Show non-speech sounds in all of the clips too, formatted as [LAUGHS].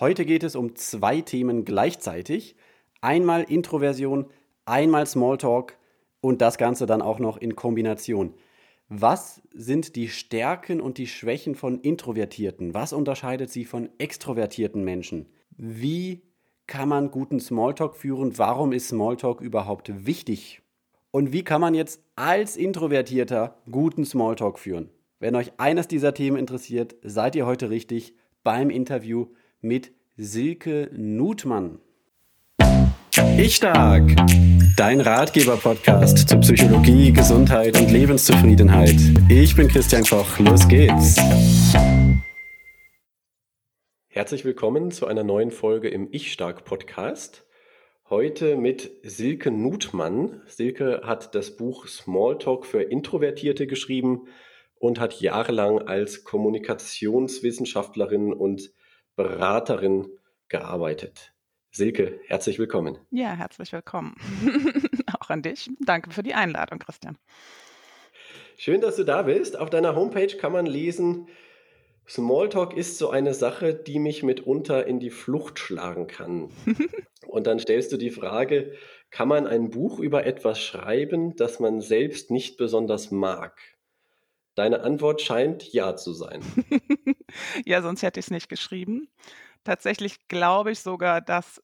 Heute geht es um zwei Themen gleichzeitig. Einmal Introversion, einmal Smalltalk und das Ganze dann auch noch in Kombination. Was sind die Stärken und die Schwächen von Introvertierten? Was unterscheidet sie von extrovertierten Menschen? Wie kann man guten Smalltalk führen? Warum ist Smalltalk überhaupt wichtig? Und wie kann man jetzt als Introvertierter guten Smalltalk führen? Wenn euch eines dieser Themen interessiert, seid ihr heute richtig beim Interview mit Silke Nutmann. Ich Stark, dein Ratgeber-Podcast zu Psychologie, Gesundheit und Lebenszufriedenheit. Ich bin Christian Koch, los geht's. Herzlich willkommen zu einer neuen Folge im Ich Stark Podcast. Heute mit Silke Nutmann. Silke hat das Buch Smalltalk für Introvertierte geschrieben und hat jahrelang als Kommunikationswissenschaftlerin und Beraterin gearbeitet. Silke, herzlich willkommen. Ja, herzlich willkommen. [LAUGHS] Auch an dich. Danke für die Einladung, Christian. Schön, dass du da bist. Auf deiner Homepage kann man lesen, Smalltalk ist so eine Sache, die mich mitunter in die Flucht schlagen kann. [LAUGHS] Und dann stellst du die Frage, kann man ein Buch über etwas schreiben, das man selbst nicht besonders mag? Deine Antwort scheint ja zu sein. [LAUGHS] ja, sonst hätte ich es nicht geschrieben. Tatsächlich glaube ich sogar, dass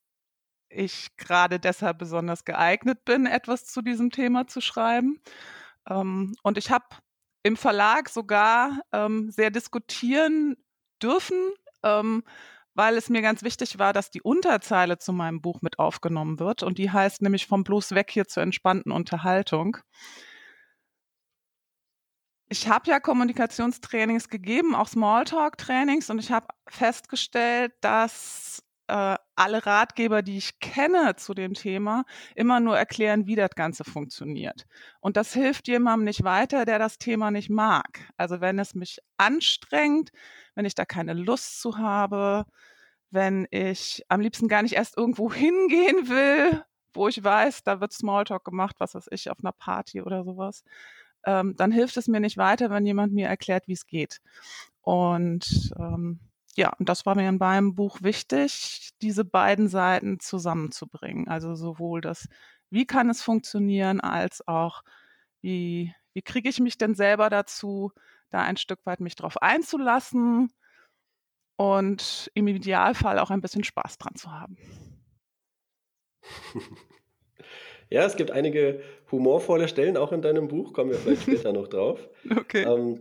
ich gerade deshalb besonders geeignet bin, etwas zu diesem Thema zu schreiben. Ähm, und ich habe im Verlag sogar ähm, sehr diskutieren dürfen, ähm, weil es mir ganz wichtig war, dass die Unterzeile zu meinem Buch mit aufgenommen wird. Und die heißt nämlich vom Blues weg hier zur entspannten Unterhaltung. Ich habe ja Kommunikationstrainings gegeben, auch Smalltalk-Trainings, und ich habe festgestellt, dass äh, alle Ratgeber, die ich kenne zu dem Thema, immer nur erklären, wie das Ganze funktioniert. Und das hilft jemandem nicht weiter, der das Thema nicht mag. Also wenn es mich anstrengt, wenn ich da keine Lust zu habe, wenn ich am liebsten gar nicht erst irgendwo hingehen will, wo ich weiß, da wird Smalltalk gemacht, was weiß ich, auf einer Party oder sowas, ähm, dann hilft es mir nicht weiter, wenn jemand mir erklärt, wie es geht. Und ähm, ja, und das war mir in meinem Buch wichtig, diese beiden Seiten zusammenzubringen. Also sowohl das, wie kann es funktionieren, als auch, wie, wie kriege ich mich denn selber dazu, da ein Stück weit mich drauf einzulassen und im Idealfall auch ein bisschen Spaß dran zu haben. [LAUGHS] Ja, es gibt einige humorvolle Stellen auch in deinem Buch, kommen wir vielleicht später noch drauf. [LAUGHS] Okay. Ähm,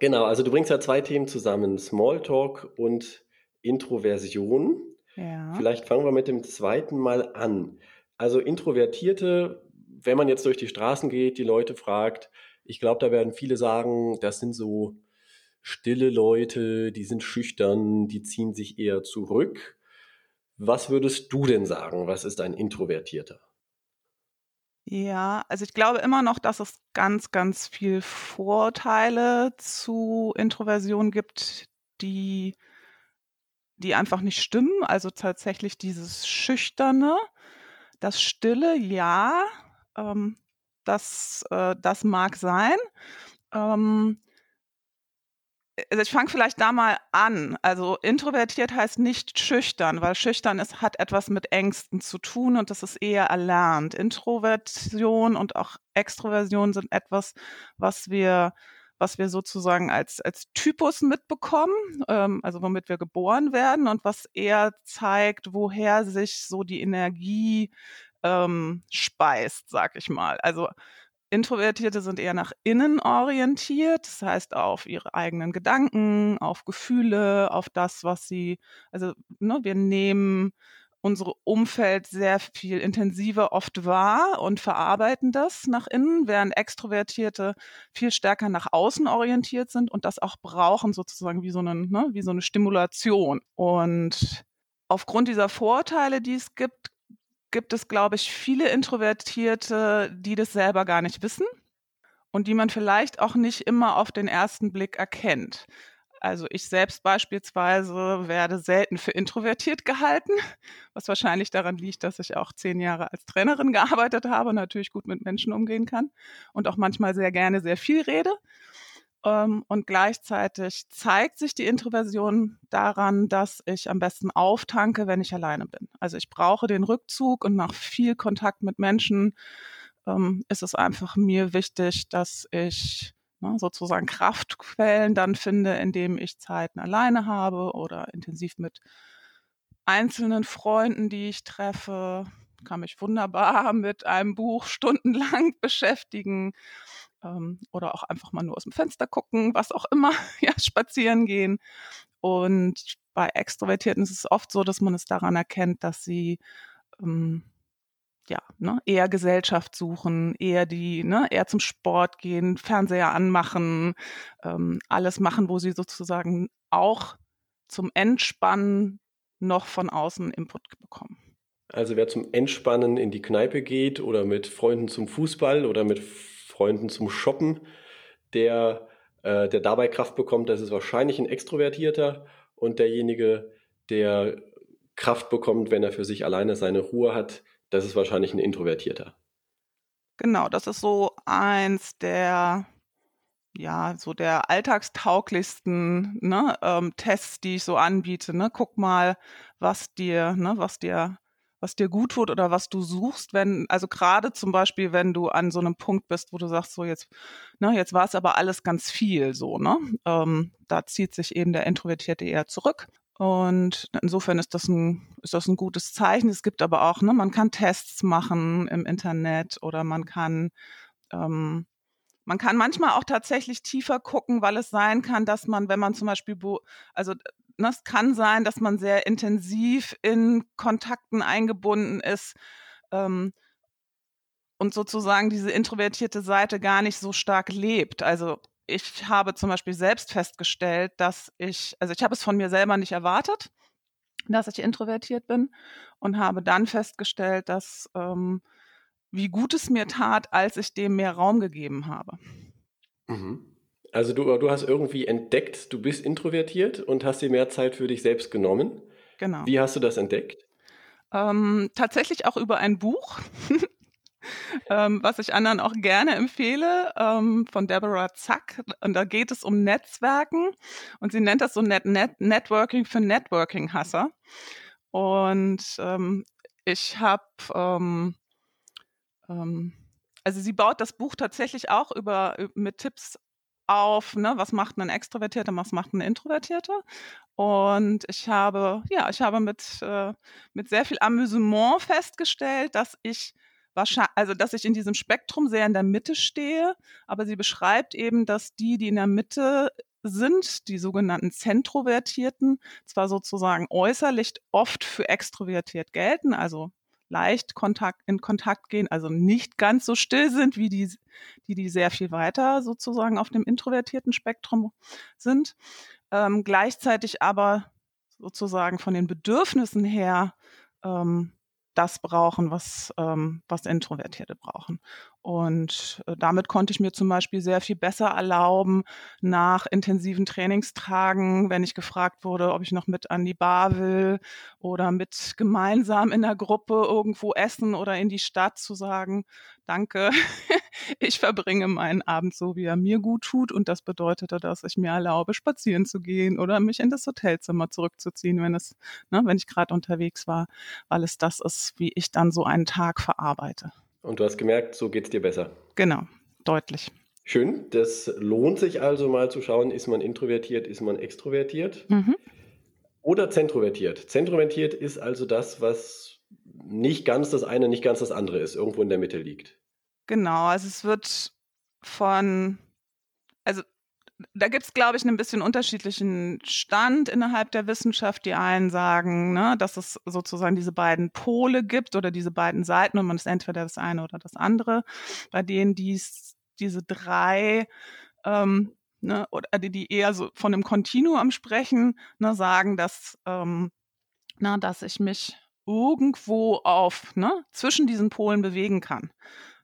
genau, also du bringst ja zwei Themen zusammen, Smalltalk und Introversion. Ja. Vielleicht fangen wir mit dem zweiten mal an. Also Introvertierte, wenn man jetzt durch die Straßen geht, die Leute fragt, ich glaube, da werden viele sagen, das sind so stille Leute, die sind schüchtern, die ziehen sich eher zurück. Was würdest du denn sagen? Was ist ein Introvertierter? Ja, also ich glaube immer noch, dass es ganz, ganz viel Vorteile zu Introversion gibt, die die einfach nicht stimmen. Also tatsächlich dieses Schüchterne, das Stille, ja, ähm, das, äh, das mag sein. Ähm, ich fange vielleicht da mal an. Also introvertiert heißt nicht schüchtern, weil schüchtern ist, hat etwas mit Ängsten zu tun und das ist eher erlernt. Introversion und auch Extroversion sind etwas, was wir was wir sozusagen als, als Typus mitbekommen, ähm, also womit wir geboren werden und was eher zeigt, woher sich so die Energie ähm, speist, sag ich mal. Also Introvertierte sind eher nach innen orientiert, das heißt auf ihre eigenen Gedanken, auf Gefühle, auf das, was sie, also ne, wir nehmen unsere Umfeld sehr viel intensiver oft wahr und verarbeiten das nach innen, während Extrovertierte viel stärker nach außen orientiert sind und das auch brauchen sozusagen wie so eine, ne, wie so eine Stimulation. Und aufgrund dieser Vorteile, die es gibt, gibt es, glaube ich, viele Introvertierte, die das selber gar nicht wissen und die man vielleicht auch nicht immer auf den ersten Blick erkennt. Also ich selbst beispielsweise werde selten für introvertiert gehalten, was wahrscheinlich daran liegt, dass ich auch zehn Jahre als Trainerin [LAUGHS] gearbeitet habe und natürlich gut mit Menschen umgehen kann und auch manchmal sehr gerne sehr viel rede. Ähm, und gleichzeitig zeigt sich die Introversion daran, dass ich am besten auftanke, wenn ich alleine bin. Also ich brauche den Rückzug und nach viel Kontakt mit Menschen ähm, ist es einfach mir wichtig, dass ich ne, sozusagen Kraftquellen dann finde, indem ich Zeiten alleine habe oder intensiv mit einzelnen Freunden, die ich treffe, kann mich wunderbar [LAUGHS] mit einem Buch stundenlang [LAUGHS] beschäftigen ähm, oder auch einfach mal nur aus dem Fenster gucken, was auch immer, [LAUGHS] ja, spazieren gehen. Und bei Extrovertierten ist es oft so, dass man es daran erkennt, dass sie ähm, ja, ne, eher Gesellschaft suchen, eher die, ne, eher zum Sport gehen, Fernseher anmachen, ähm, alles machen, wo sie sozusagen auch zum Entspannen noch von außen Input bekommen. Also wer zum Entspannen in die Kneipe geht oder mit Freunden zum Fußball oder mit Freunden zum Shoppen, der, äh, der dabei Kraft bekommt, das ist wahrscheinlich ein Extrovertierter und derjenige, der Kraft bekommt, wenn er für sich alleine seine Ruhe hat, das ist wahrscheinlich ein Introvertierter. Genau, das ist so eins der, ja, so der alltagstauglichsten ne, ähm, Tests, die ich so anbiete. Ne? Guck mal, was dir, ne, was dir was dir gut tut oder was du suchst, wenn, also gerade zum Beispiel, wenn du an so einem Punkt bist, wo du sagst, so jetzt, ne, jetzt war es aber alles ganz viel so, ne? Ähm, da zieht sich eben der Introvertierte eher zurück. Und insofern ist das ein, ist das ein gutes Zeichen. Es gibt aber auch, ne, man kann Tests machen im Internet oder man kann, ähm, man kann manchmal auch tatsächlich tiefer gucken, weil es sein kann, dass man, wenn man zum Beispiel, also ne, es kann sein, dass man sehr intensiv in Kontakten eingebunden ist ähm, und sozusagen diese introvertierte Seite gar nicht so stark lebt. Also ich habe zum Beispiel selbst festgestellt, dass ich, also ich habe es von mir selber nicht erwartet, dass ich introvertiert bin und habe dann festgestellt, dass ähm, wie gut es mir tat, als ich dem mehr Raum gegeben habe. Mhm. Also du, du hast irgendwie entdeckt, du bist introvertiert und hast dir mehr Zeit für dich selbst genommen. Genau. Wie hast du das entdeckt? Ähm, tatsächlich auch über ein Buch, [LAUGHS] ähm, was ich anderen auch gerne empfehle, ähm, von Deborah Zack. Und da geht es um Netzwerken und sie nennt das so Net Net Networking für Networking-Hasser. Und ähm, ich habe ähm, ähm, also sie baut das Buch tatsächlich auch über mit Tipps auf, ne, was macht ein Extrovertierter, was macht ein Introvertierter. Und ich habe, ja, ich habe mit, äh, mit sehr viel Amüsement festgestellt, dass ich wahrscheinlich, also dass ich in diesem Spektrum sehr in der Mitte stehe, aber sie beschreibt eben, dass die, die in der Mitte sind, die sogenannten Zentrovertierten, zwar sozusagen äußerlich oft für extrovertiert gelten, also leicht Kontakt, in Kontakt gehen, also nicht ganz so still sind wie die, die, die sehr viel weiter sozusagen auf dem introvertierten Spektrum sind. Ähm, gleichzeitig aber sozusagen von den Bedürfnissen her ähm, das brauchen, was, ähm, was Introvertierte brauchen. Und äh, damit konnte ich mir zum Beispiel sehr viel besser erlauben, nach intensiven Trainingstagen, wenn ich gefragt wurde, ob ich noch mit an die Bar will oder mit gemeinsam in der Gruppe irgendwo essen oder in die Stadt zu sagen, danke, [LAUGHS] ich verbringe meinen Abend so, wie er mir gut tut. Und das bedeutete, dass ich mir erlaube, spazieren zu gehen oder mich in das Hotelzimmer zurückzuziehen, wenn es, ne, wenn ich gerade unterwegs war, weil es das ist, wie ich dann so einen Tag verarbeite. Und du hast gemerkt, so geht es dir besser. Genau, deutlich. Schön, das lohnt sich also mal zu schauen, ist man introvertiert, ist man extrovertiert mhm. oder zentrovertiert. Zentrovertiert ist also das, was nicht ganz das eine, nicht ganz das andere ist, irgendwo in der Mitte liegt. Genau, also es wird von, also da gibt es, glaube ich, einen bisschen unterschiedlichen Stand innerhalb der Wissenschaft. Die einen sagen, ne, dass es sozusagen diese beiden Pole gibt oder diese beiden Seiten und man ist entweder das eine oder das andere. Bei denen dies, diese drei ähm, ne, oder die, die eher so von einem Kontinuum sprechen, ne, sagen, dass, ähm, na, dass ich mich irgendwo auf ne, zwischen diesen Polen bewegen kann.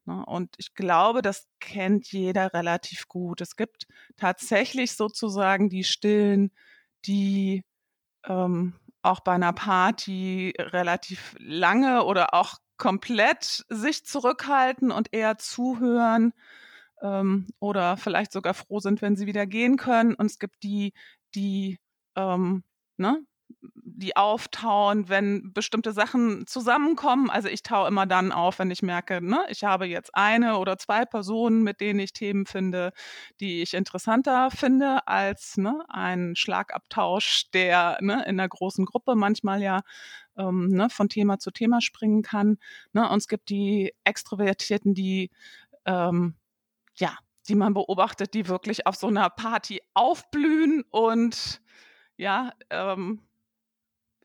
Ne? Und ich glaube, das kennt jeder relativ gut. Es gibt tatsächlich sozusagen die Stillen, die ähm, auch bei einer Party relativ lange oder auch komplett sich zurückhalten und eher zuhören. ähm, oder vielleicht sogar froh sind, wenn sie wieder gehen können. Und es gibt die, die ähm, ne, die auftauen, wenn bestimmte Sachen zusammenkommen. Also ich taue immer dann auf, wenn ich merke, ne, ich habe jetzt eine oder zwei Personen, mit denen ich Themen finde, die ich interessanter finde als ne, ein Schlagabtausch, der ne, in einer großen Gruppe manchmal ja ähm, ne, von Thema zu Thema springen kann. Ne? Und es gibt die Extrovertierten, die ähm, ja, die man beobachtet, die wirklich auf so einer Party aufblühen und ja, ähm,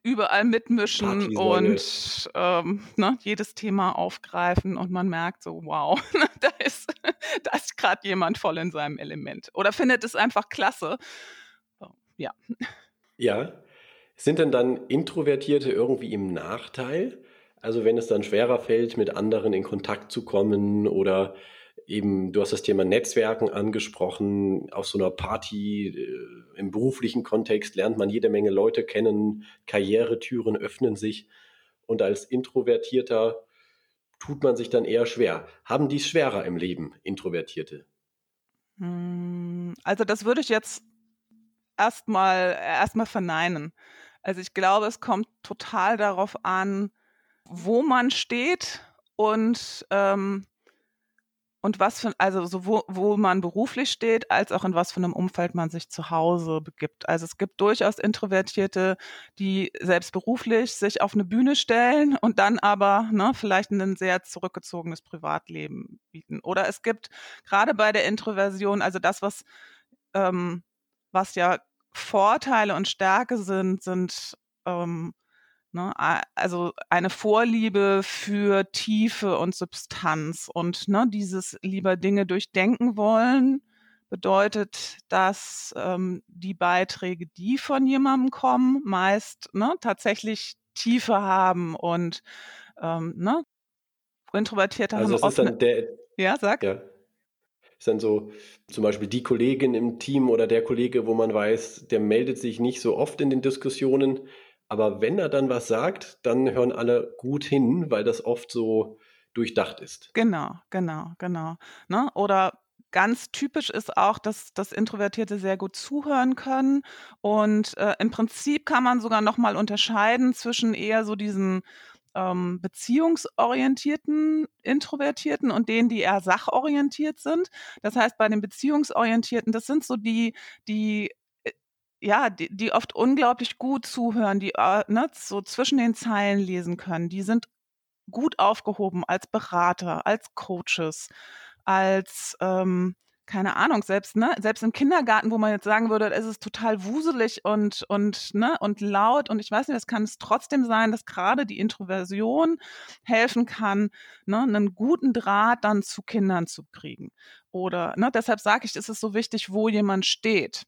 überall mitmischen und ähm, ne, jedes Thema aufgreifen und man merkt so, wow, [LAUGHS] da ist, [LAUGHS] da ist gerade jemand voll in seinem Element oder findet es einfach klasse. Ja. Ja. Sind denn dann Introvertierte irgendwie im Nachteil? Also wenn es dann schwerer fällt, mit anderen in Kontakt zu kommen oder eben, du hast das Thema Netzwerken angesprochen, auf so einer Party äh, im beruflichen Kontext lernt man jede Menge Leute kennen, Karrieretüren öffnen sich und als Introvertierter tut man sich dann eher schwer. Haben die es schwerer im Leben, Introvertierte? Hm, also das würde ich jetzt erstmal erstmal verneinen. Also ich glaube, es kommt total darauf an, wo man steht und ähm, und was für, also so wo, wo man beruflich steht, als auch in was für einem Umfeld man sich zu Hause begibt. Also es gibt durchaus Introvertierte, die selbst beruflich sich auf eine Bühne stellen und dann aber ne, vielleicht ein sehr zurückgezogenes Privatleben bieten. Oder es gibt gerade bei der Introversion, also das, was, ähm, was ja Vorteile und Stärke sind, sind ähm, Ne? Also eine Vorliebe für Tiefe und Substanz und ne, dieses lieber Dinge durchdenken wollen bedeutet, dass ähm, die Beiträge, die von jemandem kommen, meist ne, tatsächlich Tiefe haben und ähm, ne, Introvertierte also haben dann der, ja, sag. Ja. Ist dann so zum Beispiel die Kollegin im Team oder der Kollege, wo man weiß, der meldet sich nicht so oft in den Diskussionen, aber wenn er dann was sagt, dann hören alle gut hin, weil das oft so durchdacht ist. Genau, genau, genau. Ne? Oder ganz typisch ist auch, dass, dass Introvertierte sehr gut zuhören können. Und äh, im Prinzip kann man sogar nochmal unterscheiden zwischen eher so diesen ähm, beziehungsorientierten Introvertierten und denen, die eher sachorientiert sind. Das heißt, bei den beziehungsorientierten, das sind so die, die ja, die, die oft unglaublich gut zuhören, die äh, ne, so zwischen den Zeilen lesen können. Die sind gut aufgehoben als Berater, als Coaches, als ähm, keine Ahnung, selbst, ne, selbst im Kindergarten, wo man jetzt sagen würde, es ist total wuselig und, und, ne, und laut und ich weiß nicht, es kann es trotzdem sein, dass gerade die Introversion helfen kann, ne, einen guten Draht dann zu Kindern zu kriegen. Oder, ne, deshalb sage ich, es ist so wichtig, wo jemand steht.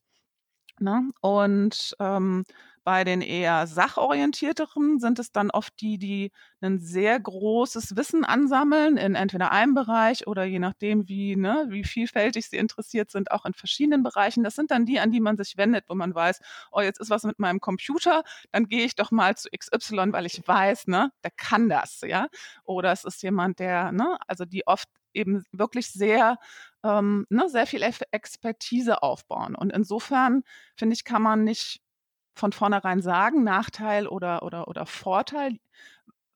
Ne? Und ähm, bei den eher sachorientierteren sind es dann oft die, die ein sehr großes Wissen ansammeln in entweder einem Bereich oder je nachdem, wie, ne, wie vielfältig sie interessiert sind, auch in verschiedenen Bereichen. Das sind dann die, an die man sich wendet, wo man weiß, oh, jetzt ist was mit meinem Computer, dann gehe ich doch mal zu XY, weil ich weiß, ne, der kann das, ja. Oder es ist jemand, der, ne, also die oft eben wirklich sehr, ähm, ne, sehr viel Expertise aufbauen. Und insofern, finde ich, kann man nicht von vornherein sagen, Nachteil oder, oder, oder Vorteil,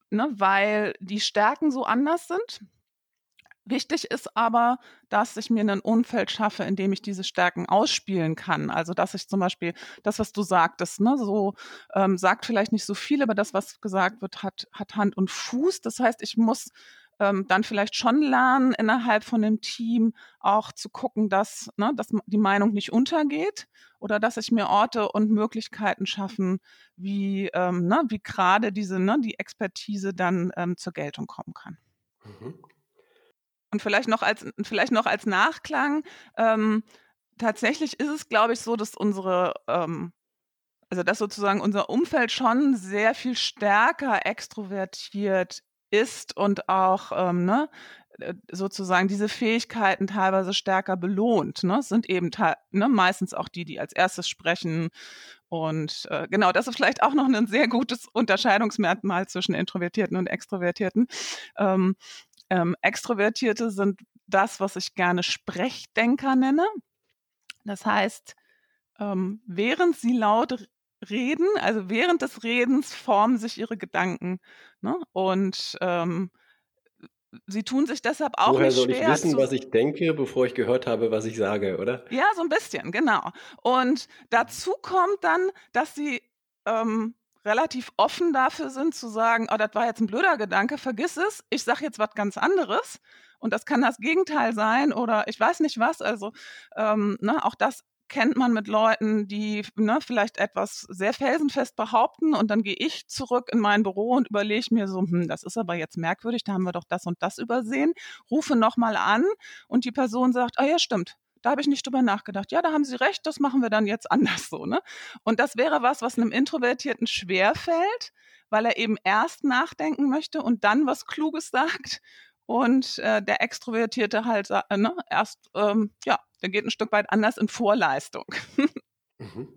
ne, weil die Stärken so anders sind. Wichtig ist aber, dass ich mir ein Umfeld schaffe, in dem ich diese Stärken ausspielen kann. Also dass ich zum Beispiel das, was du sagtest, ne, so ähm, sagt vielleicht nicht so viel, aber das, was gesagt wird, hat, hat Hand und Fuß. Das heißt, ich muss ähm, dann vielleicht schon lernen, innerhalb von dem Team auch zu gucken, dass, ne, dass die Meinung nicht untergeht oder dass ich mir Orte und Möglichkeiten schaffen, wie, ähm, ne, wie gerade diese, ne, die Expertise dann ähm, zur Geltung kommen kann. Mhm. Und vielleicht noch als, vielleicht noch als Nachklang, ähm, tatsächlich ist es, glaube ich, so, dass unsere ähm, also dass sozusagen unser Umfeld schon sehr viel stärker extrovertiert ist und auch ähm, ne, äh, sozusagen diese Fähigkeiten teilweise stärker belohnt. Ne? Sind eben ne, meistens auch die, die als erstes sprechen. Und äh, genau, das ist vielleicht auch noch ein sehr gutes Unterscheidungsmerkmal zwischen Introvertierten und Extrovertierten. Ähm, ähm, Extrovertierte sind das, was ich gerne Sprechdenker nenne. Das heißt, ähm, während sie laut reden, also während des Redens formen sich ihre Gedanken. Ne? Und ähm, sie tun sich deshalb auch Woher nicht soll ich schwer. wissen, zu- was ich denke, bevor ich gehört habe, was ich sage, oder? Ja, so ein bisschen, genau. Und dazu kommt dann, dass sie ähm, relativ offen dafür sind zu sagen, oh, das war jetzt ein blöder Gedanke, vergiss es, ich sage jetzt was ganz anderes. Und das kann das Gegenteil sein oder ich weiß nicht was. Also ähm, ne, auch das kennt man mit Leuten, die ne, vielleicht etwas sehr felsenfest behaupten und dann gehe ich zurück in mein Büro und überlege mir so, hm, das ist aber jetzt merkwürdig, da haben wir doch das und das übersehen, rufe nochmal an und die Person sagt, ah ja, stimmt, da habe ich nicht drüber nachgedacht. Ja, da haben Sie recht, das machen wir dann jetzt [LAUGHS] anders so. Ne? Und das wäre was, was einem Introvertierten schwerfällt, weil er eben erst nachdenken möchte und dann was Kluges [LAUGHS] sagt. Und äh, der Extrovertierte halt äh, ne, erst, ähm, ja, der geht ein Stück weit anders in Vorleistung. [LAUGHS] Mhm.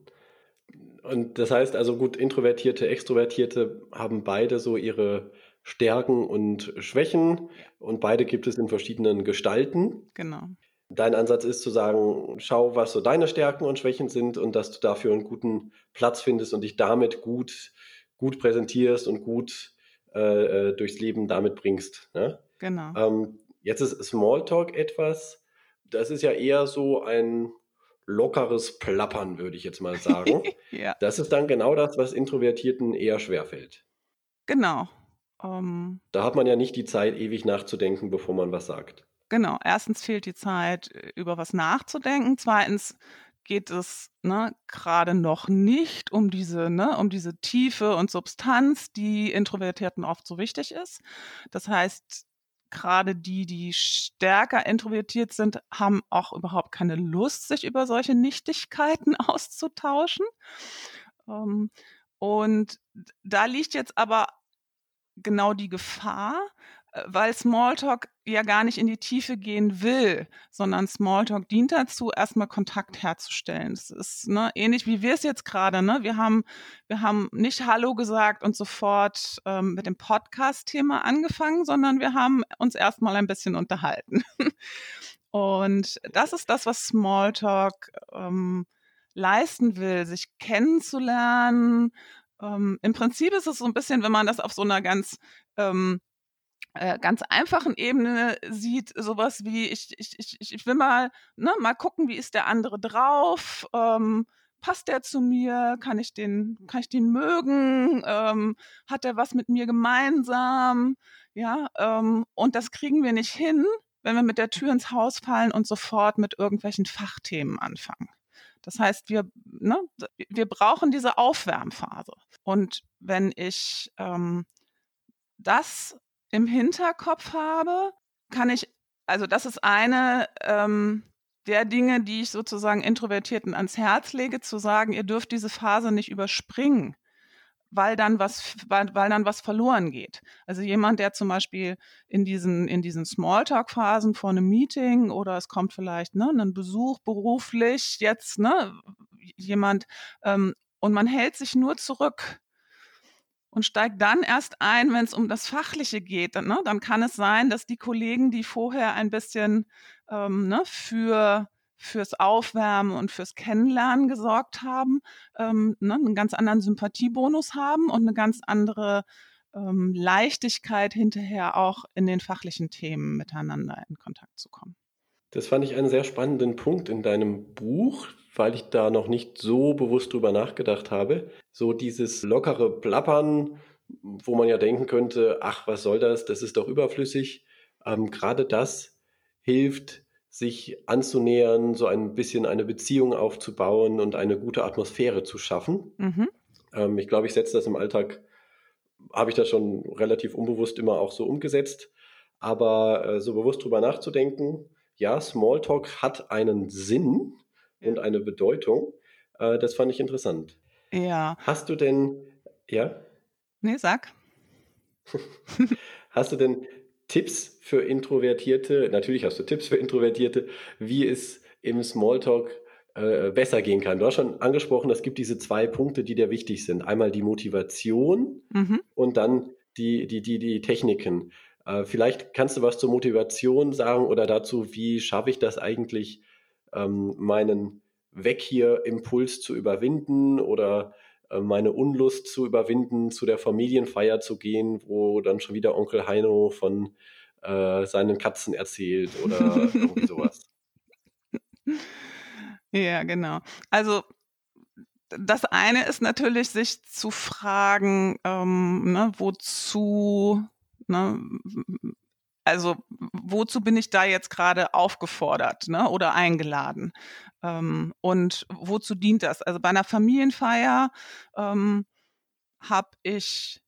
Und das heißt also gut, Introvertierte, Extrovertierte haben beide so ihre Stärken und Schwächen und beide gibt es in verschiedenen Gestalten. genau. Dein Ansatz ist zu sagen, schau, was so deine Stärken und Schwächen sind und dass du dafür einen guten Platz findest und dich damit gut, gut präsentierst und gut äh, äh, durchs Leben damit bringst. Ne? Genau. Ähm, jetzt ist Smalltalk etwas, das ist ja eher so ein lockeres Plappern, würde ich jetzt mal [LAUGHS] sagen. ja, Das ist dann genau das, was Introvertierten eher schwerfällt. genau. Ähm, Da hat man ja nicht die Zeit, ewig nachzudenken, bevor man was sagt. Genau, erstens fehlt die Zeit, über was nachzudenken. Zweitens geht es ne, gerade noch nicht um diese, ne, um diese Tiefe und Substanz, die Introvertierten oft so wichtig ist. Das heißt, gerade die, die stärker introvertiert sind, haben auch überhaupt keine Lust, sich über solche Nichtigkeiten [LAUGHS] auszutauschen. Ähm, und da liegt jetzt aber genau die Gefahr, weil Smalltalk ja gar nicht in die Tiefe gehen will, sondern Smalltalk dient dazu, erstmal Kontakt herzustellen. Das ist ne, ähnlich wie wir es jetzt gerade. Ne? Wir, haben, wir haben nicht Hallo gesagt und sofort ähm, mit dem Podcast-Thema angefangen, sondern wir haben uns erstmal ein bisschen unterhalten. [LAUGHS] und das ist das, was Smalltalk ähm, leisten will, sich kennenzulernen. Ähm, Im Prinzip ist es so ein bisschen, wenn man das auf so einer ganz ähm, äh, ganz einfachen Ebene sieht, sowas wie, ich, ich, ich, ich will mal, ne, mal gucken, wie ist der andere drauf, ähm, passt der zu mir, kann ich den, kann ich den mögen, ähm, hat er was mit mir gemeinsam, ja, ähm, und das kriegen wir nicht hin, wenn wir mit der Tür ins Haus fallen und sofort mit irgendwelchen Fachthemen anfangen. Das heißt, wir, ne, wir brauchen diese Aufwärmphase. Und wenn ich ähm, das im Hinterkopf habe, kann ich, also das ist eine ähm, der Dinge, die ich sozusagen Introvertierten ans Herz lege, zu sagen, ihr dürft diese Phase nicht überspringen, weil dann was, weil, weil dann was verloren geht. Also jemand, der zum Beispiel in diesen, in diesen Smalltalk-Phasen vor einem Meeting oder es kommt vielleicht ne, ein Besuch beruflich jetzt, ne, jemand, ähm, und man hält sich nur zurück und steigt dann erst ein, wenn es um das Fachliche geht. Dann, ne, dann kann es sein, dass die Kollegen, die vorher ein bisschen ähm, ne, für fürs Aufwärmen und fürs Kennenlernen gesorgt haben, ähm, ne, einen ganz anderen Sympathiebonus haben und eine ganz andere ähm, Leichtigkeit hinterher auch in den fachlichen Themen miteinander in Kontakt zu kommen. Das fand ich einen sehr spannenden Punkt in deinem Buch, weil ich da noch nicht so bewusst drüber nachgedacht habe. So dieses lockere Plappern, wo man ja denken könnte, ach, was soll das, das ist doch überflüssig. Ähm, Gerade das hilft, sich anzunähern, so ein bisschen eine Beziehung aufzubauen und eine gute Atmosphäre zu schaffen. Mhm. Ähm, ich glaube, ich setze das im Alltag, habe ich das schon relativ unbewusst immer auch so umgesetzt. Aber äh, so bewusst drüber nachzudenken, ja, Smalltalk hat einen Sinn Ja. und eine Bedeutung. Äh, das fand ich interessant. Ja, Hast du denn, ja, nee, sag. [LAUGHS] hast du denn Tipps für Introvertierte? Natürlich hast du Tipps für Introvertierte, wie es im Smalltalk äh, besser gehen kann. Du hast schon angesprochen, es gibt diese zwei Punkte, die dir wichtig sind. Einmal die Motivation Mhm. und dann die, die, die, die Techniken. Äh, vielleicht kannst du was zur Motivation sagen oder dazu, wie schaffe ich das eigentlich, ähm, meinen Weg hier Impuls zu überwinden oder äh, meine Unlust zu überwinden, zu der Familienfeier zu gehen, wo dann schon wieder Onkel Heino von äh, seinen Katzen erzählt oder irgendwie [LAUGHS] sowas. Ja, genau. Also das eine ist natürlich, sich zu fragen, ähm, ne, wozu, ne, also wozu bin ich da jetzt gerade aufgefordert ne, oder eingeladen? Ähm, und wozu dient das? Also bei einer Familienfeier ähm, habe ich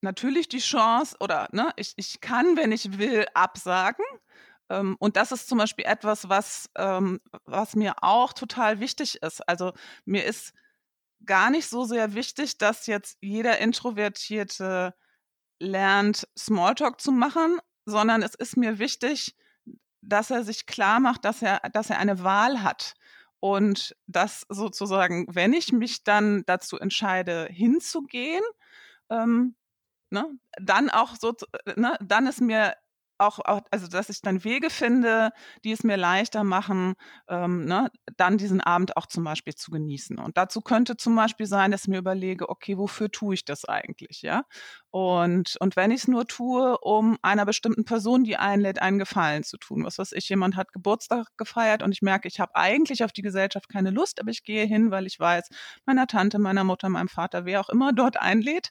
natürlich die Chance oder ne, ich, ich kann, wenn ich will, absagen. Ähm, und das ist zum Beispiel etwas, was, ähm, was mir auch total wichtig ist. Also mir ist gar nicht so sehr wichtig, dass jetzt jeder Introvertierte lernt, Smalltalk zu machen, sondern es ist mir wichtig, dass er sich klar macht, dass er, dass er eine Wahl hat. Und dass sozusagen, wenn ich mich dann dazu entscheide, hinzugehen, ähm, ne, dann auch so, ne, dann ist mir auch, auch, also dass ich dann Wege finde, die es mir leichter machen, ähm, ne, dann diesen Abend auch zum Beispiel zu genießen. Und dazu könnte zum Beispiel sein, dass ich mir überlege, okay, wofür tue ich das eigentlich, ja? Und, und wenn ich es nur tue, um einer bestimmten Person, die einlädt, einen Gefallen zu tun. Was weiß ich, jemand hat Geburtstag gefeiert und ich merke, ich habe eigentlich auf die Gesellschaft keine Lust, aber ich gehe hin, weil ich weiß, meiner Tante, meiner Mutter, meinem Vater, wer auch immer dort einlädt,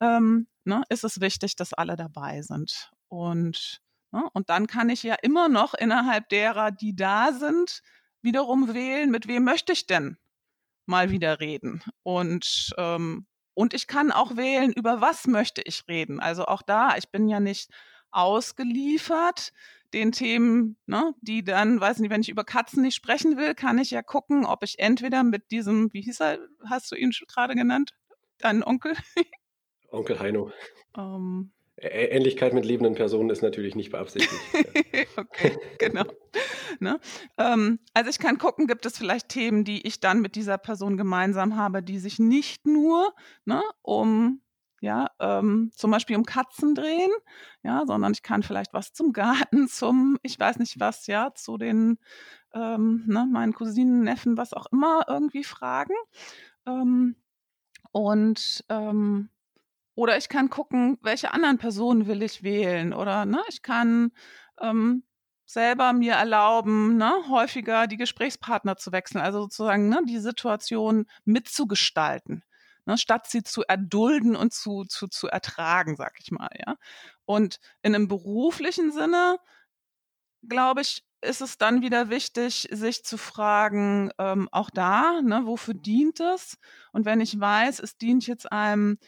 ähm, ne, ist es wichtig, dass alle dabei sind. Und, ne, und dann kann ich ja immer noch innerhalb derer, die da sind, wiederum wählen, mit wem möchte ich denn mal wieder reden. Und, ähm, und ich kann auch wählen, über was möchte ich reden. Also auch da, ich bin ja nicht ausgeliefert den Themen, ne, die dann, weiß nicht, wenn ich über Katzen nicht sprechen will, kann ich ja gucken, ob ich entweder mit diesem, wie hieß er, hast du ihn gerade genannt? Deinen Onkel? Onkel Heino. [LAUGHS] Ähm, Ähnlichkeit mit lebenden Personen ist natürlich nicht beabsichtigt. [LAUGHS] okay, genau. Ne? Ähm, also ich kann gucken, gibt es vielleicht Themen, die ich dann mit dieser Person gemeinsam habe, die sich nicht nur ne, um ja, ähm, zum Beispiel um Katzen drehen, ja, sondern ich kann vielleicht was zum Garten, [LAUGHS] zum, ich weiß nicht was, ja, zu den, ähm, ne, meinen Cousinen, Neffen, was auch immer irgendwie fragen. Ähm, und ähm, oder ich kann gucken, welche anderen Personen will ich wählen. Oder ne, ich kann ähm, selber mir erlauben, ne, häufiger die Gesprächspartner zu wechseln. Also sozusagen ne, die Situation mitzugestalten. Ne, statt sie zu erdulden und zu, zu, zu ertragen, sag ich mal, ja. Und in einem beruflichen Sinne, glaube ich, ist es dann wieder wichtig, sich zu fragen, ähm, auch da, ne, wofür dient es? Und wenn ich weiß, es dient jetzt einem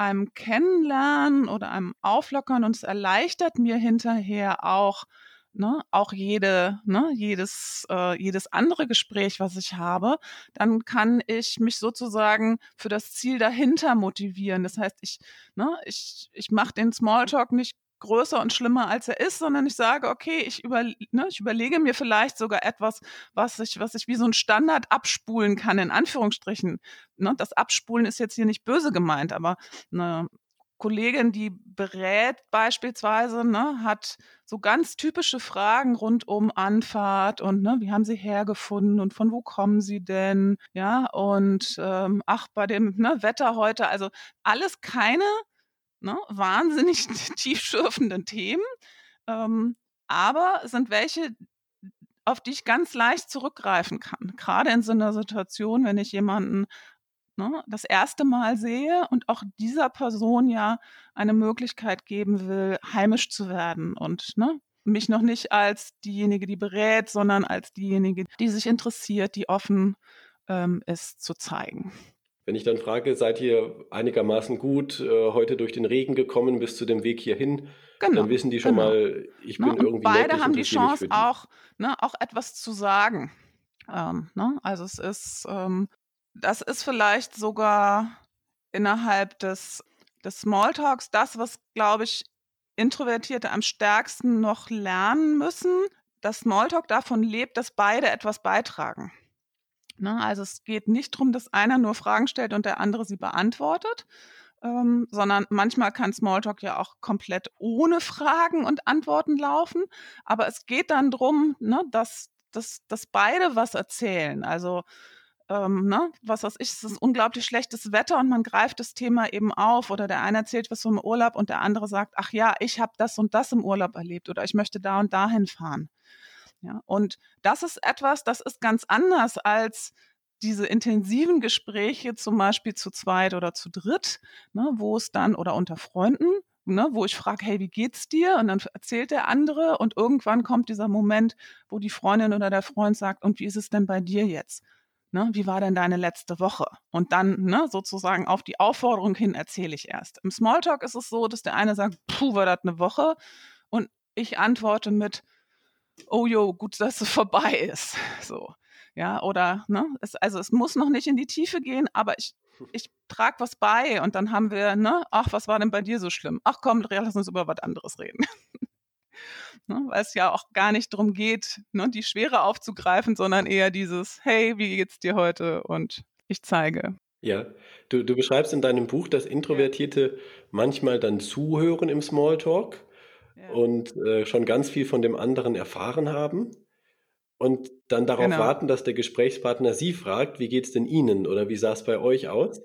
einem Kennenlernen oder einem Auflockern und es erleichtert mir hinterher auch, ne, auch jede, ne, jedes, äh, jedes andere Gespräch, was ich habe, dann kann ich mich sozusagen für das Ziel dahinter motivieren. Das heißt, ich, ne, ich, ich mache den Smalltalk nicht größer und schlimmer, als er ist, sondern ich sage, okay, ich, über, ne, ich überlege mir vielleicht sogar etwas, was ich, was ich wie so ein Standard abspulen kann, in Anführungsstrichen. Ne, das Abspulen ist jetzt hier nicht böse gemeint, aber eine Kollegin, die berät beispielsweise, ne, hat so ganz typische Fragen rund um Anfahrt und ne, wie haben sie hergefunden und von wo kommen sie denn? Ja, und ähm, ach, bei dem ne, Wetter heute, also alles keine ne, wahnsinnig [LAUGHS] tiefschürfenden Themen, ähm, aber sind welche, auf die ich ganz leicht zurückgreifen kann. Gerade in so einer Situation, wenn ich jemanden ne, das erste Mal sehe und auch dieser Person ja eine Möglichkeit geben will, heimisch zu werden und ne, mich noch nicht als diejenige, die berät, sondern als diejenige, die sich interessiert, die offen ähm, ist, zu zeigen. Wenn ich dann frage, seid ihr einigermaßen gut äh, heute durch den Regen gekommen bis zu dem Weg hierhin, genau, dann wissen die schon genau. mal, ich ne, bin und irgendwie. Beide haben die Chance auch, ne, auch etwas zu sagen. Ähm, ne? Also es ist, ähm, das ist vielleicht sogar innerhalb des, des Smalltalks das, was, glaube ich, Introvertierte am stärksten noch lernen müssen. Das Smalltalk davon lebt, dass beide etwas beitragen. Ne? Also es geht nicht darum, dass einer nur Fragen stellt und der andere sie beantwortet, ähm, sondern manchmal kann Smalltalk ja auch komplett ohne Fragen und Antworten laufen. Aber es geht dann darum, ne, dass, dass, dass beide was erzählen. Also ähm, ne, was weiß ich, es ist unglaublich schlechtes Wetter und man greift das Thema eben auf oder der eine erzählt was vom Urlaub und der andere sagt, ach ja, ich habe das und das im Urlaub erlebt oder ich möchte da und dahin fahren. Ja, und das ist etwas, das ist ganz anders als diese intensiven Gespräche zum Beispiel zu zweit oder zu dritt, ne, wo es dann oder unter Freunden, ne, wo ich frage, hey, wie geht's dir? Und dann erzählt der andere und irgendwann kommt dieser Moment, wo die Freundin oder der Freund sagt, und wie ist es denn bei dir jetzt? Ne, wie war denn deine letzte Woche? Und dann ne, sozusagen auf die Aufforderung hin erzähle ich erst. Im Smalltalk ist es so, dass der eine sagt, puh, war das eine Woche? Und ich antworte mit, oh jo, gut, dass es vorbei ist. So. Ja, oder, ne, es, also es muss noch nicht in die Tiefe gehen, aber ich, ich trage was bei und dann haben wir, ne, ach, was war denn bei dir so schlimm? Ach komm, lass uns über was anderes reden. [LAUGHS] ne, weil es ja auch gar nicht darum geht, ne, die Schwere aufzugreifen, sondern eher dieses, hey, wie geht's dir heute? Und ich zeige. Ja, du, du beschreibst in deinem Buch, dass Introvertierte manchmal dann zuhören im Smalltalk ja. und äh, schon ganz viel von dem anderen erfahren haben und dann darauf genau. warten, dass der Gesprächspartner Sie fragt, wie geht es denn Ihnen oder wie sah es bei euch aus?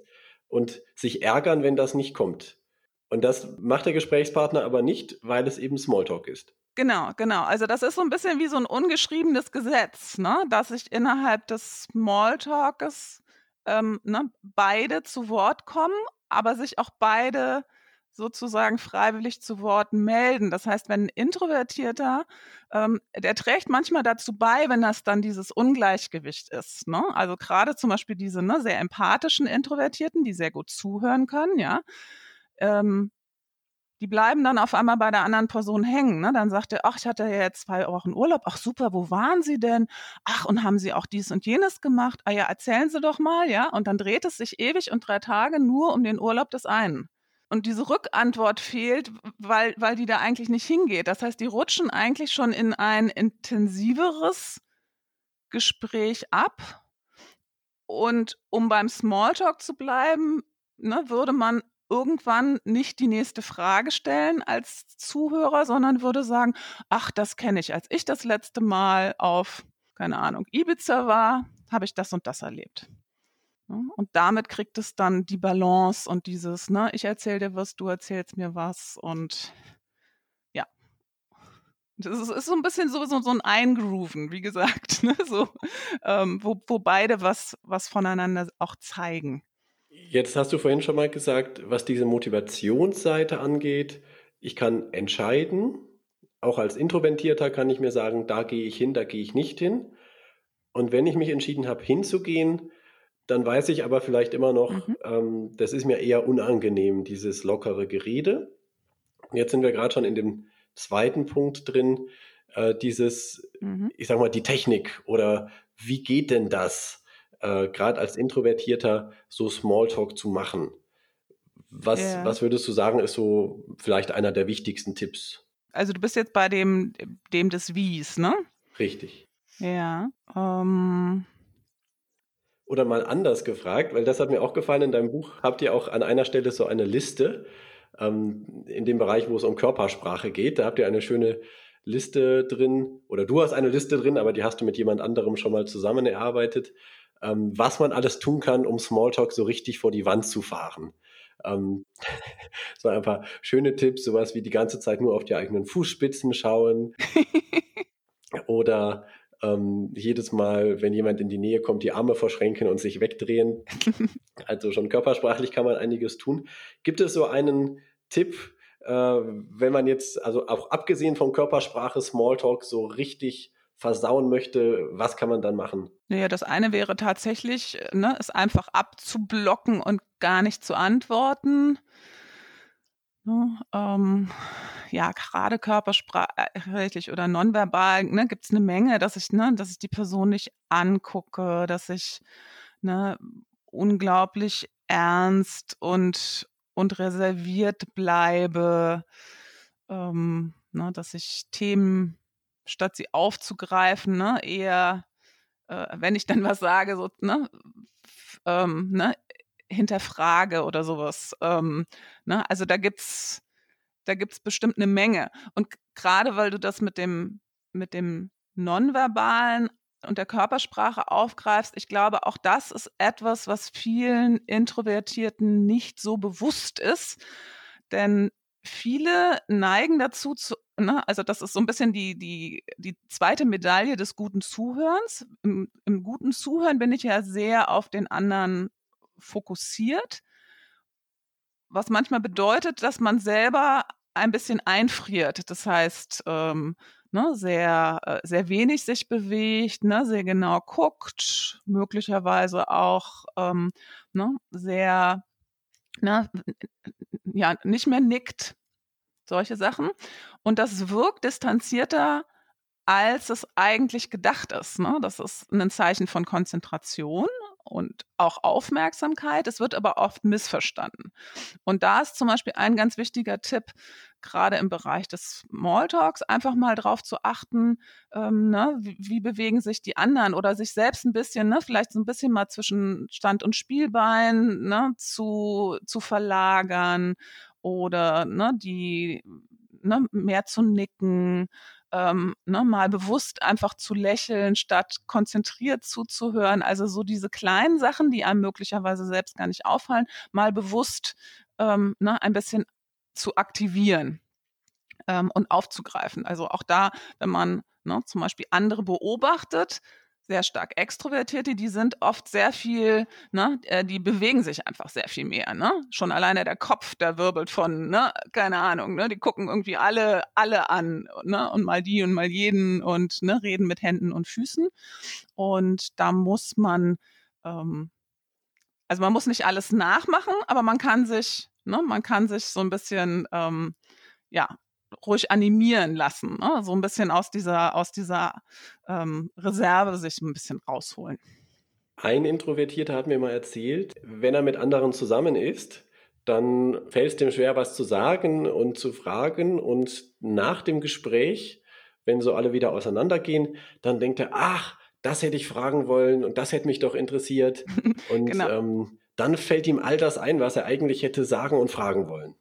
Und sich ärgern, wenn das nicht kommt. Und das macht der Gesprächspartner aber nicht, weil es eben Smalltalk ist. Genau, genau. Also das ist so ein bisschen wie so ein ungeschriebenes Gesetz, ne? dass sich innerhalb des Smalltalkes ähm, ne, beide zu Wort kommen, aber sich auch beide sozusagen freiwillig zu Wort melden. Das heißt, wenn ein Introvertierter, ähm, der trägt manchmal dazu bei, wenn das dann dieses Ungleichgewicht ist. Ne? Also gerade zum Beispiel diese ne, sehr empathischen Introvertierten, die sehr gut zuhören können, ja. Ähm, die bleiben dann auf einmal bei der anderen Person hängen. Ne? Dann sagt er, ach, ich hatte ja jetzt zwei Wochen Urlaub. Ach super, wo waren Sie denn? Ach, und haben Sie auch dies und jenes gemacht? Ah ja, erzählen Sie doch mal, ja. Und dann dreht es sich ewig und drei Tage nur um den Urlaub des einen und diese Rückantwort fehlt, weil, weil die da eigentlich nicht hingeht. Das heißt, die rutschen eigentlich schon in ein intensiveres Gespräch ab. Und um beim Smalltalk zu bleiben, ne, würde man irgendwann nicht die nächste Frage stellen als Zuhörer, sondern würde sagen, ach, das kenne ich. Als ich das letzte Mal auf, keine Ahnung, Ibiza war, habe ich das und das erlebt. Ne? Und damit kriegt es dann die Balance und dieses, ne, ich erzähle dir was, du erzählst mir was und ja. Das ist, ist so ein bisschen so, so, so ein Eingrooven, wie gesagt, [LAUGHS] ne, so, ähm, wo, wo beide was, was voneinander auch zeigen. Jetzt hast du vorhin schon mal gesagt, was diese Motivationsseite angeht, ich kann entscheiden, auch als Introvertierter kann ich mir sagen, da gehe ich hin, da gehe ich nicht hin. Und wenn ich mich entschieden habe, hinzugehen, dann weiß ich aber vielleicht immer noch, mhm. ähm, das ist mir eher unangenehm, dieses lockere Gerede. Jetzt sind wir gerade schon in dem zweiten Punkt drin, äh, dieses, mhm. ich sag mal, die Technik oder wie geht denn das, äh, gerade als Introvertierter so Smalltalk zu machen? Was, yeah. was würdest du sagen, ist so vielleicht einer der wichtigsten Tipps? Also du bist jetzt bei dem, dem des Wies, ne? Richtig. Ja. Ähm, oder mal anders gefragt, weil das hat mir auch gefallen, in deinem Buch habt ihr auch an einer Stelle so eine Liste, ähm, in dem Bereich, wo es um Körpersprache geht. Da habt ihr eine schöne Liste drin, oder du hast eine Liste drin, aber die hast du mit jemand anderem schon mal zusammen erarbeitet, ähm, was man alles tun kann, um Smalltalk so richtig vor die Wand zu fahren. Ähm, [LAUGHS] so ein paar schöne Tipps, sowas wie die ganze Zeit nur auf die eigenen Fußspitzen schauen. [LAUGHS] oder ähm, jedes Mal, wenn jemand in die Nähe kommt, die Arme verschränken und sich wegdrehen. [LAUGHS] also schon körpersprachlich kann man einiges tun. Gibt es so einen Tipp, äh, wenn man jetzt, also auch abgesehen von Körpersprache, Smalltalk so richtig versauen möchte, was kann man dann machen? Naja, das eine wäre tatsächlich, ne, es einfach abzublocken und gar nicht zu antworten. Ne, ähm, ja, gerade körpersprachlich oder nonverbal ne, gibt es eine Menge, dass ich, ne, dass ich die Person nicht angucke, dass ich ne, unglaublich ernst und, und reserviert bleibe, ähm, ne, dass ich Themen, statt sie aufzugreifen, ne, eher, äh, wenn ich dann was sage, so, ne, ähm, ne, hinterfrage oder sowas. Ähm, ne? Also da gibt's da gibt's bestimmt eine Menge. Und gerade weil du das mit dem mit dem Nonverbalen und der Körpersprache aufgreifst, ich glaube, auch das ist etwas, was vielen Introvertierten nicht so bewusst ist. Denn viele neigen dazu zu, ne, also das ist so ein bisschen die, die, die zweite Medaille des guten Zuhörens. Im, Im guten Zuhören bin ich ja sehr auf den anderen fokussiert, was manchmal bedeutet, dass man selber ein bisschen einfriert. Das heißt, ähm, ne, sehr, äh, sehr wenig sich bewegt, ne, sehr genau guckt, möglicherweise auch ähm, ne, sehr, ne, ja, nicht mehr nickt, solche Sachen. Und das wirkt distanzierter, als es eigentlich gedacht ist. Ne? Das ist ein Zeichen von Konzentration und auch Aufmerksamkeit. Es wird aber oft missverstanden. Und da ist zum Beispiel ein ganz wichtiger Tipp, gerade im Bereich des Smalltalks, einfach mal drauf zu achten, ähm, ne, wie, wie, bewegen sich die anderen oder sich selbst ein bisschen, ne, vielleicht so ein bisschen mal zwischen Stand und Spielbein ne, zu, zu verlagern oder ne, die ne, mehr zu nicken ähm, ne, mal bewusst einfach zu lächeln, statt konzentriert zuzuhören. Also so diese kleinen Sachen, die einem möglicherweise selbst gar nicht auffallen, mal bewusst ähm, ne, ein bisschen zu aktivieren ähm, und aufzugreifen. Also auch da, wenn man ne, zum Beispiel andere beobachtet, sehr stark Extrovertierte, die sind oft sehr viel, ne, äh, die bewegen sich einfach sehr viel mehr, ne? Schon alleine der Kopf, der wirbelt von, ne, keine Ahnung, ne, die gucken irgendwie alle, alle an, ne, und mal die und mal jeden und ne, reden mit Händen und Füßen. Und da muss man, ähm, also man muss nicht alles nachmachen, aber man kann sich, ne, man kann sich so ein bisschen, ähm, ja, ruhig animieren lassen, ne? so ein bisschen aus dieser, aus dieser ähm, Reserve sich ein bisschen rausholen. Ein Introvertierter hat mir mal erzählt, wenn er mit anderen zusammen ist, dann fällt es dem schwer, was zu sagen und zu fragen. Und nach dem Gespräch, wenn so alle wieder auseinandergehen, dann denkt er, ach, das hätte ich fragen wollen und das hätte mich doch interessiert. [LAUGHS] Und genau. ähm, dann fällt ihm all das ein, was er eigentlich hätte sagen und fragen wollen.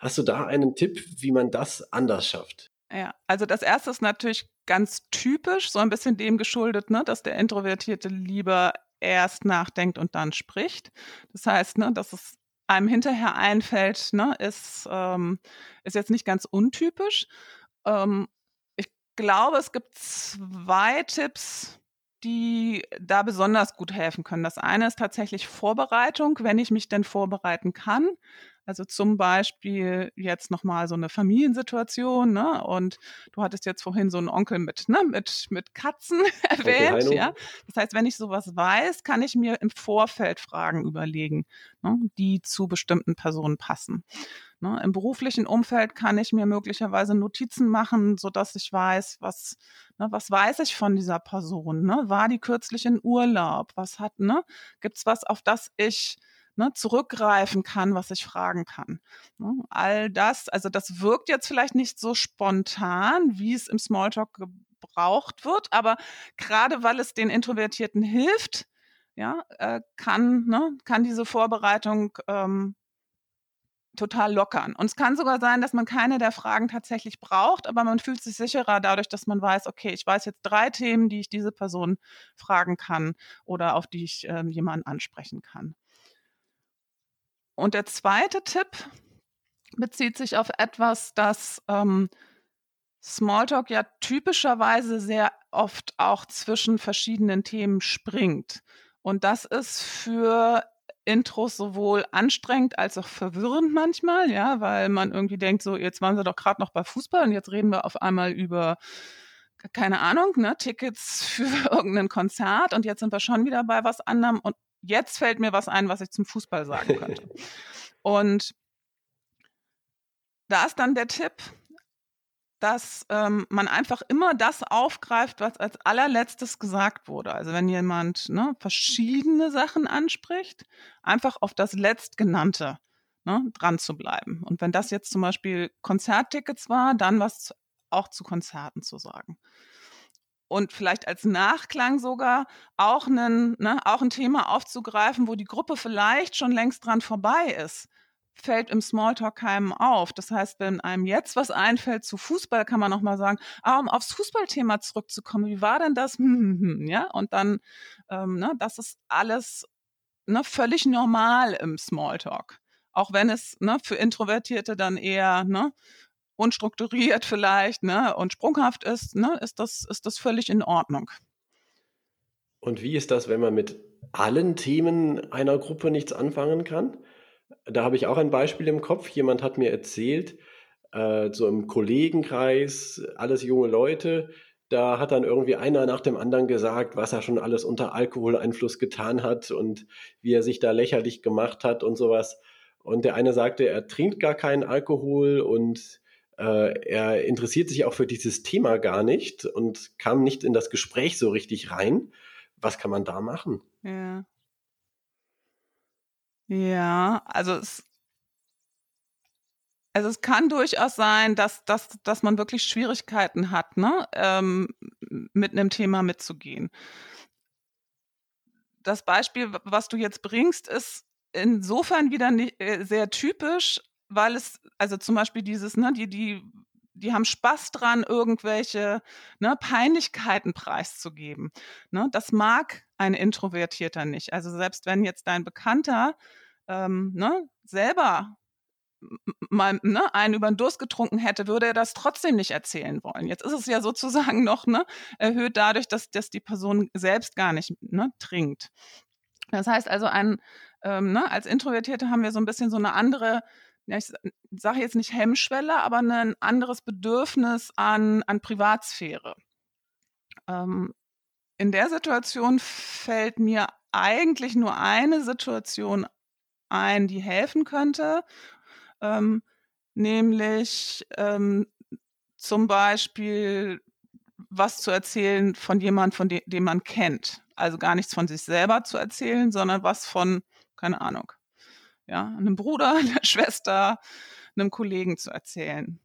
Hast du da einen Tipp, wie man das anders schafft? Ja, also das erste ist natürlich ganz typisch, so ein bisschen dem geschuldet, ne, dass der Introvertierte lieber erst nachdenkt und dann spricht. Das heißt, ne, dass es einem hinterher einfällt, ne, ist, ähm, ist jetzt nicht ganz untypisch. Ähm, ich glaube, es gibt zwei Tipps, die da besonders gut helfen können. Das eine ist tatsächlich Vorbereitung, wenn ich mich denn vorbereiten kann. Also zum Beispiel jetzt nochmal so eine Familiensituation, ne? Und du hattest jetzt vorhin so einen Onkel mit, ne, mit, mit Katzen [LAUGHS] erwähnt, ja. Das heißt, wenn ich sowas weiß, kann ich mir im Vorfeld Fragen überlegen, ne, die zu bestimmten Personen passen. Ne? Im beruflichen Umfeld kann ich mir möglicherweise Notizen machen, so dass ich weiß, was, ne, was weiß ich von dieser Person? Ne? War die kürzlich in Urlaub? Was hat, ne? Gibt's was, auf das ich ne, zurückgreifen kann, was ich fragen kann. Ne? All das, also das wirkt jetzt vielleicht nicht so spontan, wie es im Smalltalk gebraucht wird, aber gerade weil es den Introvertierten hilft, ja, äh, kann, ne, kann diese Vorbereitung ähm, total lockern. Und es kann sogar sein, dass man keine der Fragen tatsächlich braucht, aber man fühlt sich sicherer dadurch, dass man weiß, okay, ich weiß jetzt drei Themen, die ich diese Person fragen kann oder auf die ich ähm, jemanden ansprechen kann. Und der zweite Tipp bezieht sich auf etwas, das ähm, Smalltalk ja typischerweise sehr oft auch zwischen verschiedenen Themen springt. Und das ist für Intros sowohl anstrengend als auch verwirrend manchmal, ja, weil man irgendwie denkt, so, jetzt waren sie doch gerade noch bei Fußball und jetzt reden wir auf einmal über, keine Ahnung, ne, Tickets [LAUGHS] für irgendein Konzert und jetzt sind wir schon wieder bei was anderem und jetzt fällt mir was ein, was ich zum Fußball sagen könnte. [LAUGHS] Und da ist dann der Tipp, dass ähm, man einfach immer das aufgreift, was als allerletztes gesagt wurde. Also wenn jemand ne, verschiedene Sachen anspricht, einfach auf das letztgenannte ne, dran zu bleiben. Und wenn das jetzt zum Beispiel Konzerttickets war, dann was auch zu Konzerten zu sagen. Und vielleicht als Nachklang sogar auch, einen, ne, auch ein Thema aufzugreifen, wo die Gruppe vielleicht schon längst dran vorbei ist, fällt im Smalltalk keinem auf. Das heißt, wenn einem jetzt was einfällt zu Fußball, kann man nochmal sagen, ah, um aufs Fußballthema zurückzukommen, wie war denn das? [LAUGHS] ja, und dann, ähm, ne, das ist alles ne, völlig normal im Smalltalk. Auch wenn es ne, für Introvertierte dann eher ne, unstrukturiert vielleicht ne, und sprunghaft ist, ne, ist, das, ist das völlig in Ordnung. Und wie ist das, wenn man mit allen Themen einer Gruppe nichts anfangen kann? Da habe ich auch ein Beispiel im Kopf. Jemand hat mir erzählt, äh, so im Kollegenkreis, alles junge Leute, da hat dann irgendwie einer nach dem anderen gesagt, was er schon alles unter Alkoholeinfluss getan hat und wie er sich da lächerlich gemacht hat und sowas. Und der eine sagte, er trinkt gar keinen Alkohol und er interessiert sich auch für dieses Thema gar nicht und kam nicht in das Gespräch so richtig rein. Was kann man da machen? Ja. Ja, also es, also es kann durchaus sein, dass, dass, dass man wirklich Schwierigkeiten hat, ne, ähm, mit einem Thema mitzugehen. Das Beispiel, was du jetzt bringst, ist insofern wieder nicht, äh, sehr typisch, weil es, also zum Beispiel dieses, ne, die, die, die haben Spaß dran, irgendwelche ne, Peinlichkeiten preiszugeben. Ne? Das mag ein Introvertierter nicht. Also selbst wenn jetzt dein Bekannter ähm, ne, selber mal ne, einen über den Durst getrunken hätte, würde er das trotzdem nicht erzählen wollen. Jetzt ist es ja sozusagen [LAUGHS] noch ne, erhöht dadurch, dass, dass die Person selbst gar nicht ne, trinkt. Das heißt also, ein, ähm, ne, als Introvertierte haben wir so ein bisschen so eine andere ja, ich sage jetzt nicht Hemmschwelle, aber ein anderes Bedürfnis an, an Privatsphäre. Ähm, in der Situation fällt mir eigentlich nur eine Situation ein, die helfen könnte, ähm, nämlich ähm, zum Beispiel was zu erzählen von jemandem, von dem, dem man kennt. Also gar nichts von sich selber zu erzählen, sondern was von, keine Ahnung, ja, einem Bruder, [LAUGHS] einer Schwester, einem Kollegen zu erzählen.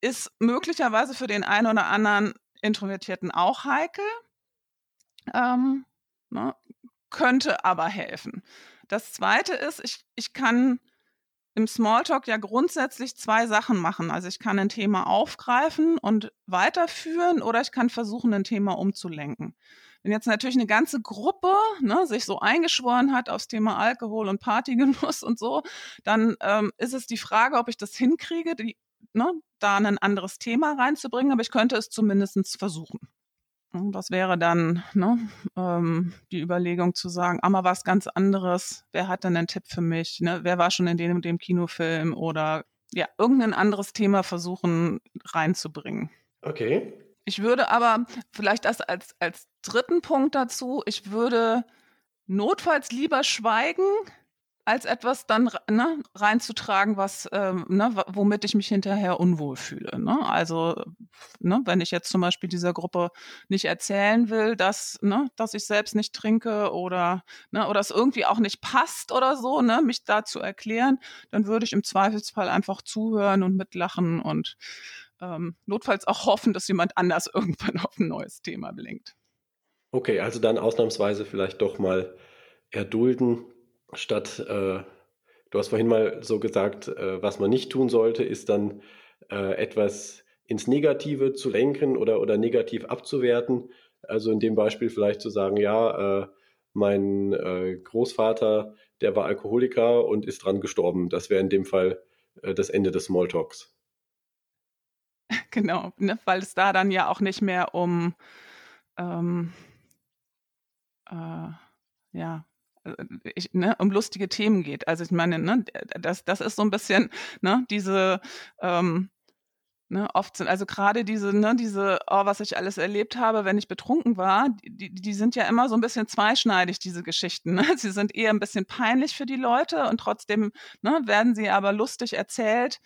Ist möglicherweise für den einen oder anderen Introvertierten auch heikel, ähm, ne, könnte aber helfen. Das Zweite ist, ich, ich kann im Smalltalk ja grundsätzlich zwei Sachen machen. Also ich kann ein Thema aufgreifen und weiterführen oder ich kann versuchen, ein Thema umzulenken. Wenn jetzt natürlich eine ganze Gruppe ne, sich so eingeschworen hat aufs Thema Alkohol und Partygenuss und so, dann ähm, ist es die Frage, ob ich das hinkriege, die, ne, da ein anderes Thema reinzubringen, aber ich könnte es zumindest versuchen. Das wäre dann ne, ähm, die Überlegung zu sagen, ah, mal was ganz anderes. Wer hat denn einen Tipp für mich? Ne? Wer war schon in dem und dem Kinofilm? Oder ja, irgendein anderes Thema versuchen reinzubringen. Okay. Ich würde aber vielleicht das als, als dritten Punkt dazu, ich würde notfalls lieber schweigen, als etwas dann ne, reinzutragen, was, ähm, ne, womit ich mich hinterher unwohl fühle. Ne? Also, ne, wenn ich jetzt zum Beispiel dieser Gruppe nicht erzählen will, dass, ne, dass ich selbst nicht trinke oder, ne, oder es irgendwie auch nicht passt oder so, ne, mich da zu erklären, dann würde ich im Zweifelsfall einfach zuhören und mitlachen und ähm, notfalls auch hoffen, dass jemand anders [LAUGHS] irgendwann auf ein neues Thema blinkt. Okay, also dann ausnahmsweise vielleicht doch mal erdulden, statt, äh, du hast vorhin mal so gesagt, äh, was man nicht tun sollte, ist dann äh, etwas ins Negative zu lenken oder, oder negativ abzuwerten. Also in dem Beispiel vielleicht zu sagen, ja, äh, mein äh, Großvater, der war Alkoholiker und ist dran gestorben. Das wäre in dem Fall äh, das Ende des Smalltalks. [LAUGHS] Genau, ne, weil es da dann ja auch nicht mehr um, ähm, äh, ja, äh, ich, ne, um lustige Themen geht. Also ich meine, ne, das, das ist so ein bisschen ne, diese ähm, Ne, oft sind also gerade diese, ne, diese, oh, was ich alles erlebt habe, wenn ich betrunken war, die, die sind ja immer so ein bisschen zweischneidig, diese Geschichten. Ne? Sie sind eher ein bisschen peinlich für die Leute und trotzdem ne, werden sie aber lustig erzählt.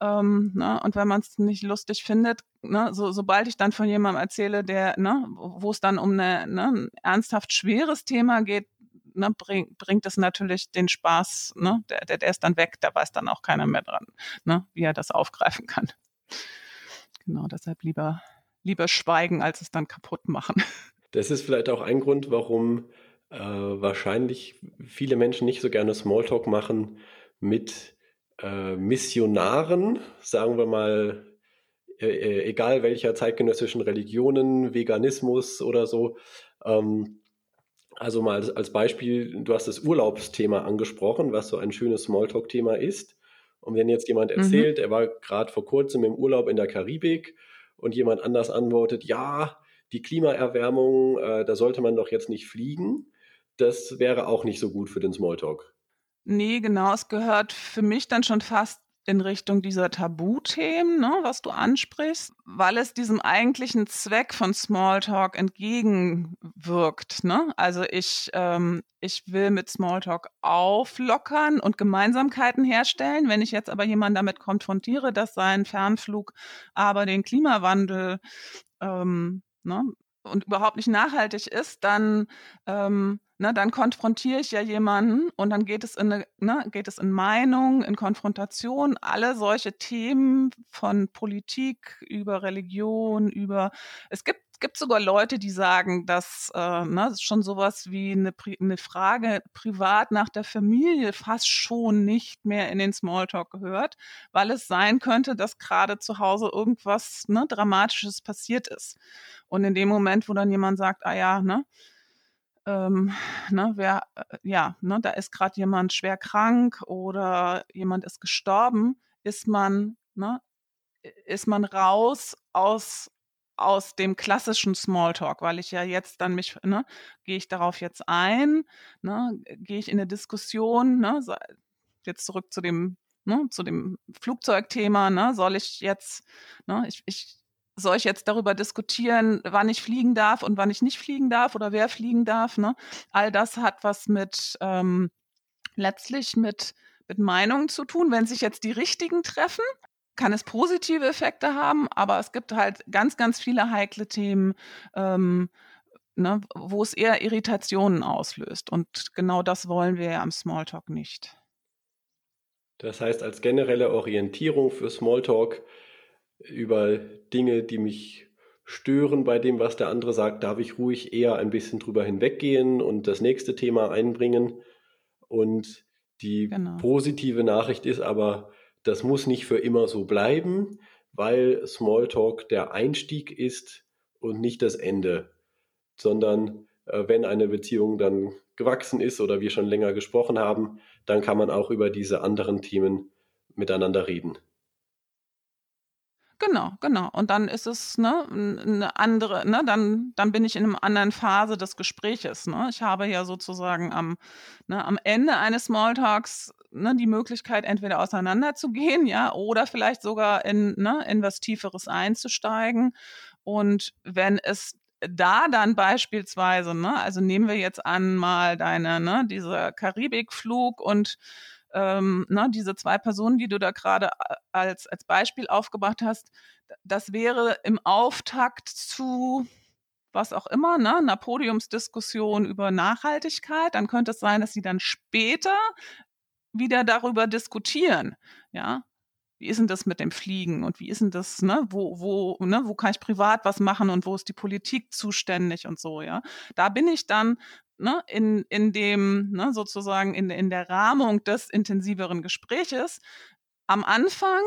Ähm, ne? Und wenn man es nicht lustig findet, ne, so, sobald ich dann von jemandem erzähle, der, ne, wo es dann um eine, ne, ein ernsthaft schweres Thema geht, ne, bring, bringt es natürlich den Spaß, ne, der, der, der ist dann weg, da weiß dann auch keiner mehr dran, wie er das aufgreifen kann. Genau, deshalb lieber, lieber schweigen, als es dann kaputt machen. Das ist vielleicht auch ein Grund, warum äh, wahrscheinlich viele Menschen nicht so gerne Smalltalk machen mit äh, Missionaren, sagen wir mal, äh, äh, egal welcher zeitgenössischen Religionen, Veganismus oder so. Ähm, also mal als, als, Beispiel, du hast das Urlaubsthema angesprochen, was so ein schönes Smalltalk-Thema ist. Und wenn jetzt jemand mhm. erzählt, mhm. er war gerade vor kurzem im Urlaub in der Karibik und jemand anders antwortet, ja, die Klimaerwärmung, äh, da sollte man doch jetzt nicht fliegen, das wäre auch nicht so gut für den Smalltalk. Nee, genau. Es gehört für mich dann schon fast in Richtung dieser Tabuthemen, ne, was du ansprichst, weil es diesem eigentlichen Zweck von Smalltalk entgegenwirkt. Ne? Also ich, ähm, ich will mit Smalltalk auflockern und Gemeinsamkeiten herstellen. Wenn ich jetzt aber jemanden damit konfrontiere, dass sein Fernflug aber den Klimawandel ähm, ne, und überhaupt nicht nachhaltig ist, dann ähm, ne, dann konfrontiere ich ja jemanden und dann geht es in eine, ne, geht es in Meinung, in Konfrontation, alle solche Themen von Politik über Religion, über es gibt gibt sogar Leute, die sagen, dass äh, ne, schon sowas wie eine, eine Frage privat nach der Familie fast schon nicht mehr in den Smalltalk gehört, weil es sein könnte, dass gerade zu Hause irgendwas ne, Dramatisches passiert ist. Und in dem Moment, wo dann jemand sagt, ah ja, ne, ähm, ne, wer, äh, ja, ne, da ist gerade jemand schwer krank oder jemand ist gestorben, ist man, ne, ist man raus aus aus dem klassischen Smalltalk, weil ich ja jetzt dann mich, ne, gehe ich darauf jetzt ein, ne, gehe ich in eine Diskussion, ne, jetzt zurück zu dem, ne, zu dem Flugzeugthema, ne, soll ich jetzt, ne, ich, ich soll ich jetzt darüber diskutieren, wann ich fliegen darf und wann ich nicht fliegen darf oder wer fliegen darf? Ne? All das hat was mit ähm, letztlich mit, mit Meinungen zu tun. Wenn sich jetzt die richtigen treffen, kann es positive Effekte haben, aber es gibt halt ganz, ganz viele heikle Themen, ähm, ne, wo es eher Irritationen auslöst. Und genau das wollen wir ja am Smalltalk nicht. Das heißt, als generelle Orientierung für Smalltalk über Dinge, die mich stören bei dem, was der andere sagt, darf ich ruhig eher ein bisschen drüber hinweggehen und das nächste Thema einbringen. Und die genau. positive Nachricht ist aber, das muss nicht für immer so bleiben, weil Smalltalk der Einstieg ist und nicht das Ende, sondern äh, wenn eine Beziehung dann gewachsen ist oder wir schon länger gesprochen haben, dann kann man auch über diese anderen Themen miteinander reden. Genau, genau. Und dann ist es ne, eine andere, ne, dann, dann bin ich in einer anderen Phase des Gespräches. Ne? Ich habe ja sozusagen am, ne, am Ende eines Smalltalks ne, die Möglichkeit, entweder auseinanderzugehen, ja, oder vielleicht sogar in, ne, in was Tieferes einzusteigen. Und wenn es da dann beispielsweise, ne, also nehmen wir jetzt an mal deine, ne, dieser Karibikflug und ähm, ne, diese zwei Personen, die du da gerade als, als Beispiel aufgebracht hast, das wäre im Auftakt zu was auch immer, ne, einer Podiumsdiskussion über Nachhaltigkeit, dann könnte es sein, dass sie dann später wieder darüber diskutieren, ja, wie ist denn das mit dem Fliegen und wie ist denn das, ne, wo, wo, ne, wo kann ich privat was machen und wo ist die Politik zuständig und so, ja. Da bin ich dann ne, in, in dem, ne, sozusagen in, in der Rahmung des intensiveren Gespräches. Am Anfang,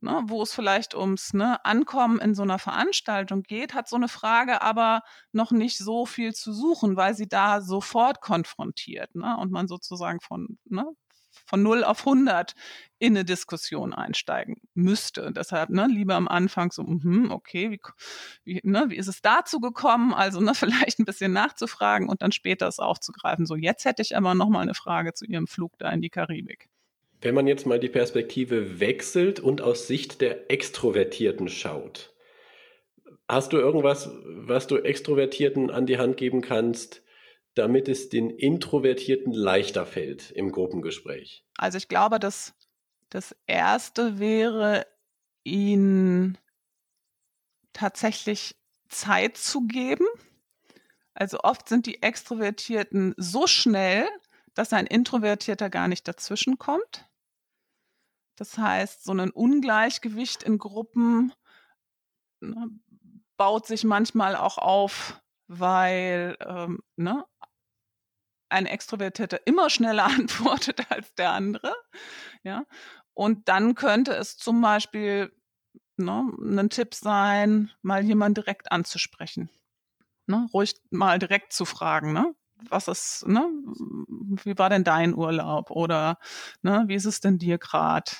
ne, wo es vielleicht ums ne, Ankommen in so einer Veranstaltung geht, hat so eine Frage aber noch nicht so viel zu suchen, weil sie da sofort konfrontiert ne, und man sozusagen von, ne, von 0 auf 100 in eine Diskussion einsteigen müsste. Deshalb ne, lieber am Anfang so, mm, okay, wie, wie, ne, wie ist es dazu gekommen? Also ne, [LAUGHS] vielleicht ein bisschen nachzufragen und dann später es aufzugreifen. So, jetzt hätte ich aber noch mal eine Frage zu Ihrem Flug da in die Karibik. Wenn man jetzt mal die Perspektive wechselt und aus Sicht der Extrovertierten schaut, hast du irgendwas, was du Extrovertierten an die Hand geben kannst, damit es den Introvertierten leichter fällt im Gruppengespräch? Also ich glaube, dass das Erste wäre, ihn tatsächlich Zeit zu geben. Also oft sind die Extrovertierten so schnell, dass ein Introvertierter gar nicht dazwischen kommt. Das heißt, so ein Ungleichgewicht in Gruppen ne, baut sich manchmal auch auf, weil ähm, ne, ein Extrovertierter immer schneller [LAUGHS] antwortet als der andere. Ja. Und dann könnte es zum Beispiel ne, ein Tipp sein, mal jemanden direkt anzusprechen. Ne, ruhig mal direkt zu fragen, ne? Was ist, ne? Wie war denn dein Urlaub? Oder ne, wie ist es denn dir gerade?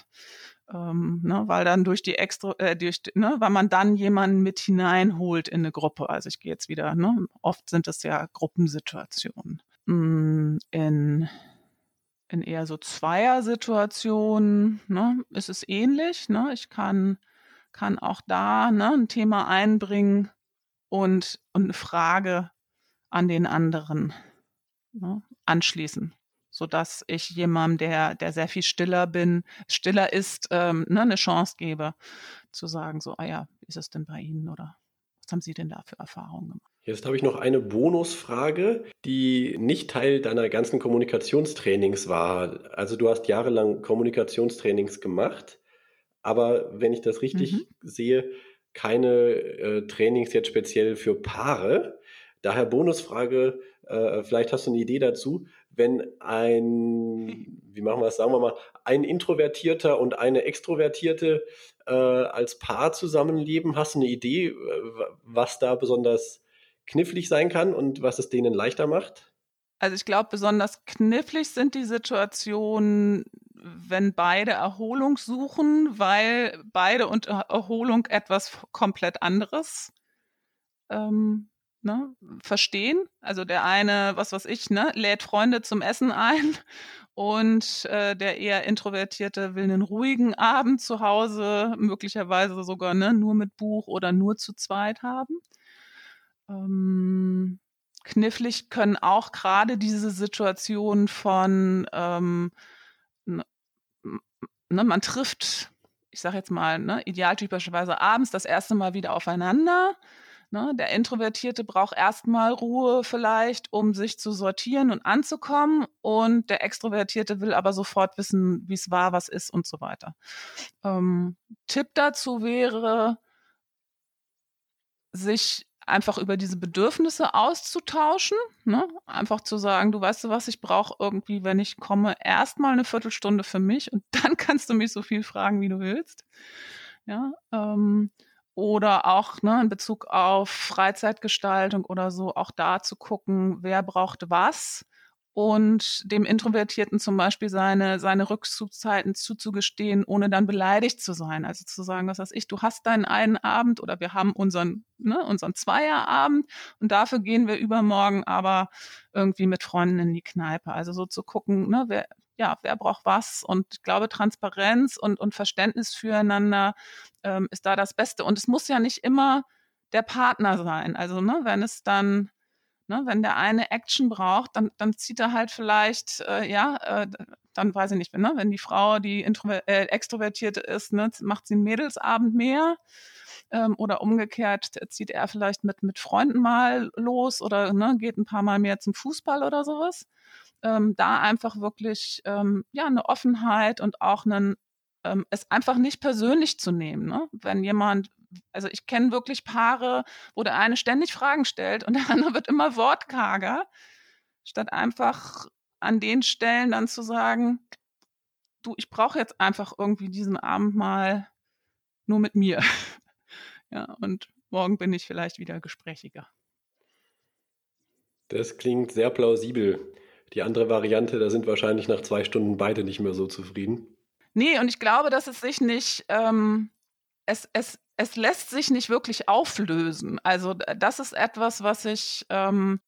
Ähm, ne, weil dann durch die extra, äh, durch, ne, weil man dann jemanden mit hineinholt in eine Gruppe. Also ich gehe jetzt wieder, ne, oft sind es ja Gruppensituationen. Mm, in, in eher so Zweier-Situationen ne, ist es ähnlich. Ne? Ich kann, kann auch da ne, ein Thema einbringen und, und eine Frage an den anderen ne, anschließen sodass ich jemandem, der, der sehr viel stiller bin, stiller ist, ähm, ne, eine Chance gebe, zu sagen, so, ah ja, wie ist es denn bei Ihnen oder was haben Sie denn da für Erfahrungen gemacht? Jetzt habe ich noch eine Bonusfrage, die nicht Teil deiner ganzen Kommunikationstrainings war. Also du hast jahrelang Kommunikationstrainings gemacht, aber wenn ich das richtig mhm. sehe, keine äh, Trainings jetzt speziell für Paare. Daher Bonusfrage, äh, vielleicht hast du eine Idee dazu, wenn ein, wie machen wir es, sagen wir mal, ein Introvertierter und eine Extrovertierte äh, als Paar zusammenleben, hast du eine Idee, äh, was da besonders knifflig sein kann und was es denen leichter macht? Also ich glaube, besonders knifflig sind die Situationen, wenn beide Erholung suchen, weil beide unter Erholung etwas komplett anderes ähm, ne, verstehen. Also der eine, was weiß ich, ne, lädt Freunde zum Essen ein [LAUGHS] und äh, der eher Introvertierte will einen ruhigen Abend zu Hause, möglicherweise sogar ne, nur mit Buch oder nur zu zweit haben. Ähm, knifflig können auch gerade diese Situation von, ähm, ne, man trifft, ich sage jetzt mal, ne, idealtypischerweise abends das erste Mal wieder aufeinander. Ne, der Introvertierte braucht erstmal Ruhe vielleicht, um sich zu sortieren und anzukommen. Und der Extrovertierte will aber sofort wissen, wie es war, was ist und so weiter. Ähm, Tipp dazu wäre, sich einfach über diese Bedürfnisse auszutauschen. Ne? Einfach zu sagen, du weißt du was, ich brauche irgendwie, wenn ich komme, erstmal eine Viertelstunde für mich und [LAUGHS] dann kannst du mich so viel fragen, wie du willst. Ja, ähm, oder auch ne, in Bezug auf Freizeitgestaltung oder so, auch da zu gucken, wer braucht was und dem Introvertierten zum Beispiel seine, seine Rückzugszeiten zuzugestehen, ohne dann beleidigt zu sein. Also zu sagen, was weiß ich, du hast deinen einen Abend oder wir haben unseren, ne, unseren Zweierabend und dafür gehen wir übermorgen aber irgendwie mit Freunden in die Kneipe. Also so zu gucken, ne, wer, ja, wer braucht was und ich glaube, Transparenz und, und Verständnis füreinander ähm, ist da das Beste. Und es muss ja nicht immer der Partner sein. Also, ne, wenn es dann Ne, wenn der eine Action braucht, dann, dann zieht er halt vielleicht, äh, ja, äh, dann weiß ich nicht, ne, wenn die Frau, die Introver äh, Extrovertierte ist, ne, macht sie einen Mädelsabend mehr. Ähm, oder umgekehrt zieht er vielleicht mit, mit Freunden mal los oder ne, geht ein paar Mal mehr zum Fußball oder sowas. Ähm, da einfach wirklich ähm, ja, eine Offenheit und auch einen, ähm, es einfach nicht persönlich zu nehmen. Ne? Wenn jemand also ich kenne wirklich Paare, wo der eine ständig Fragen stellt und [LAUGHS] der andere wird immer wortkarger, statt einfach an den Stellen dann zu sagen, du, ich brauche jetzt einfach irgendwie diesen Abend mal nur mit mir. [LAUGHS] ja, und morgen bin ich vielleicht wieder gesprächiger. Das klingt sehr plausibel. Die andere Variante, da sind wahrscheinlich nach zwei Stunden beide nicht mehr so zufrieden. Nee, und ich glaube, dass es sich nicht, ähm, es, es, es lässt sich nicht wirklich auflösen. Also das ist etwas, was ich, ähm,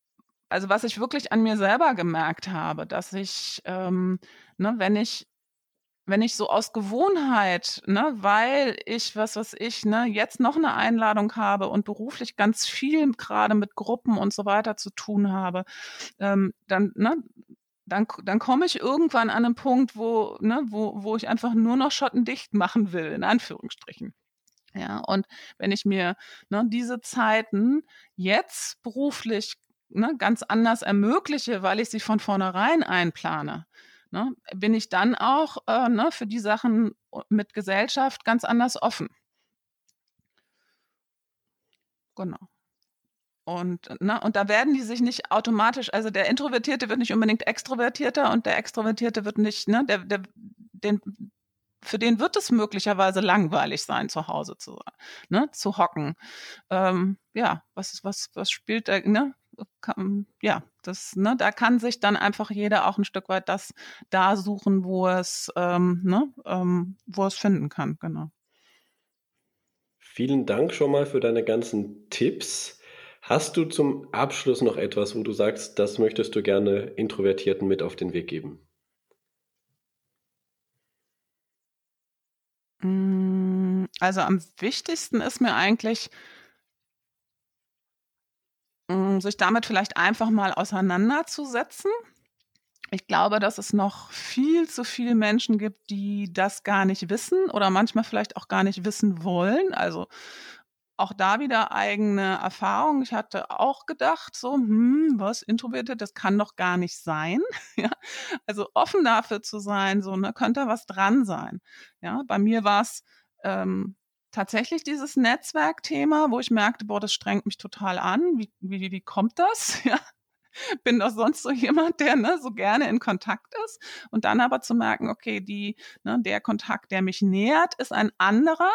also was ich wirklich an mir selber gemerkt habe, dass ich, ähm, ne, wenn ich wenn ich so aus Gewohnheit, ne, weil ich, was weiß ich, ne, jetzt noch eine Einladung habe und beruflich ganz viel gerade mit Gruppen und so weiter zu tun habe, ähm, dann, ne, dann, dann komme ich irgendwann an einen Punkt, wo, ne, wo, wo ich einfach nur noch schottendicht machen will, in Anführungsstrichen. Ja, und wenn ich mir ne, diese Zeiten jetzt beruflich ne, ganz anders ermögliche, weil ich sie von vornherein einplane, ne, bin ich dann auch äh, ne, für die Sachen mit Gesellschaft ganz anders offen. Genau. Und, ne, und da werden die sich nicht automatisch, also der Introvertierte wird nicht unbedingt extrovertierter und der Extrovertierte wird nicht, ne, der, der, den, für den wird es möglicherweise langweilig sein, zu Hause zu, ne, zu hocken. Ähm, ja, was, was, was spielt da, ne? Ja, das, ne, da kann sich dann einfach jeder auch ein Stück weit das da suchen, wo es, ähm, ne, ähm, wo es finden kann, genau. Vielen Dank schon mal für deine ganzen Tipps. Hast du zum Abschluss noch etwas, wo du sagst, das möchtest du gerne Introvertierten mit auf den Weg geben? Also am wichtigsten ist mir eigentlich, mm, sich damit vielleicht einfach mal auseinanderzusetzen. Ich glaube, dass es noch viel zu viele Menschen gibt, die das gar nicht wissen oder manchmal vielleicht auch gar nicht wissen wollen. Also auch da wieder eigene Erfahrung. Ich hatte auch gedacht, so, hm, was introvertiert, das kann doch gar nicht sein. [LAUGHS] ja, also offen dafür zu sein, so, ne, könnte was dran sein. Ja, bei mir war es ähm, tatsächlich dieses Netzwerkthema, wo ich merkte, boah, das strengt mich total an. Wie, wie, wie kommt das? [LAUGHS] Ja, bin doch sonst so jemand, der ne, so gerne in Kontakt ist. Und dann aber zu merken, okay, die, ne, der Kontakt, der mich nähert, ist ein anderer.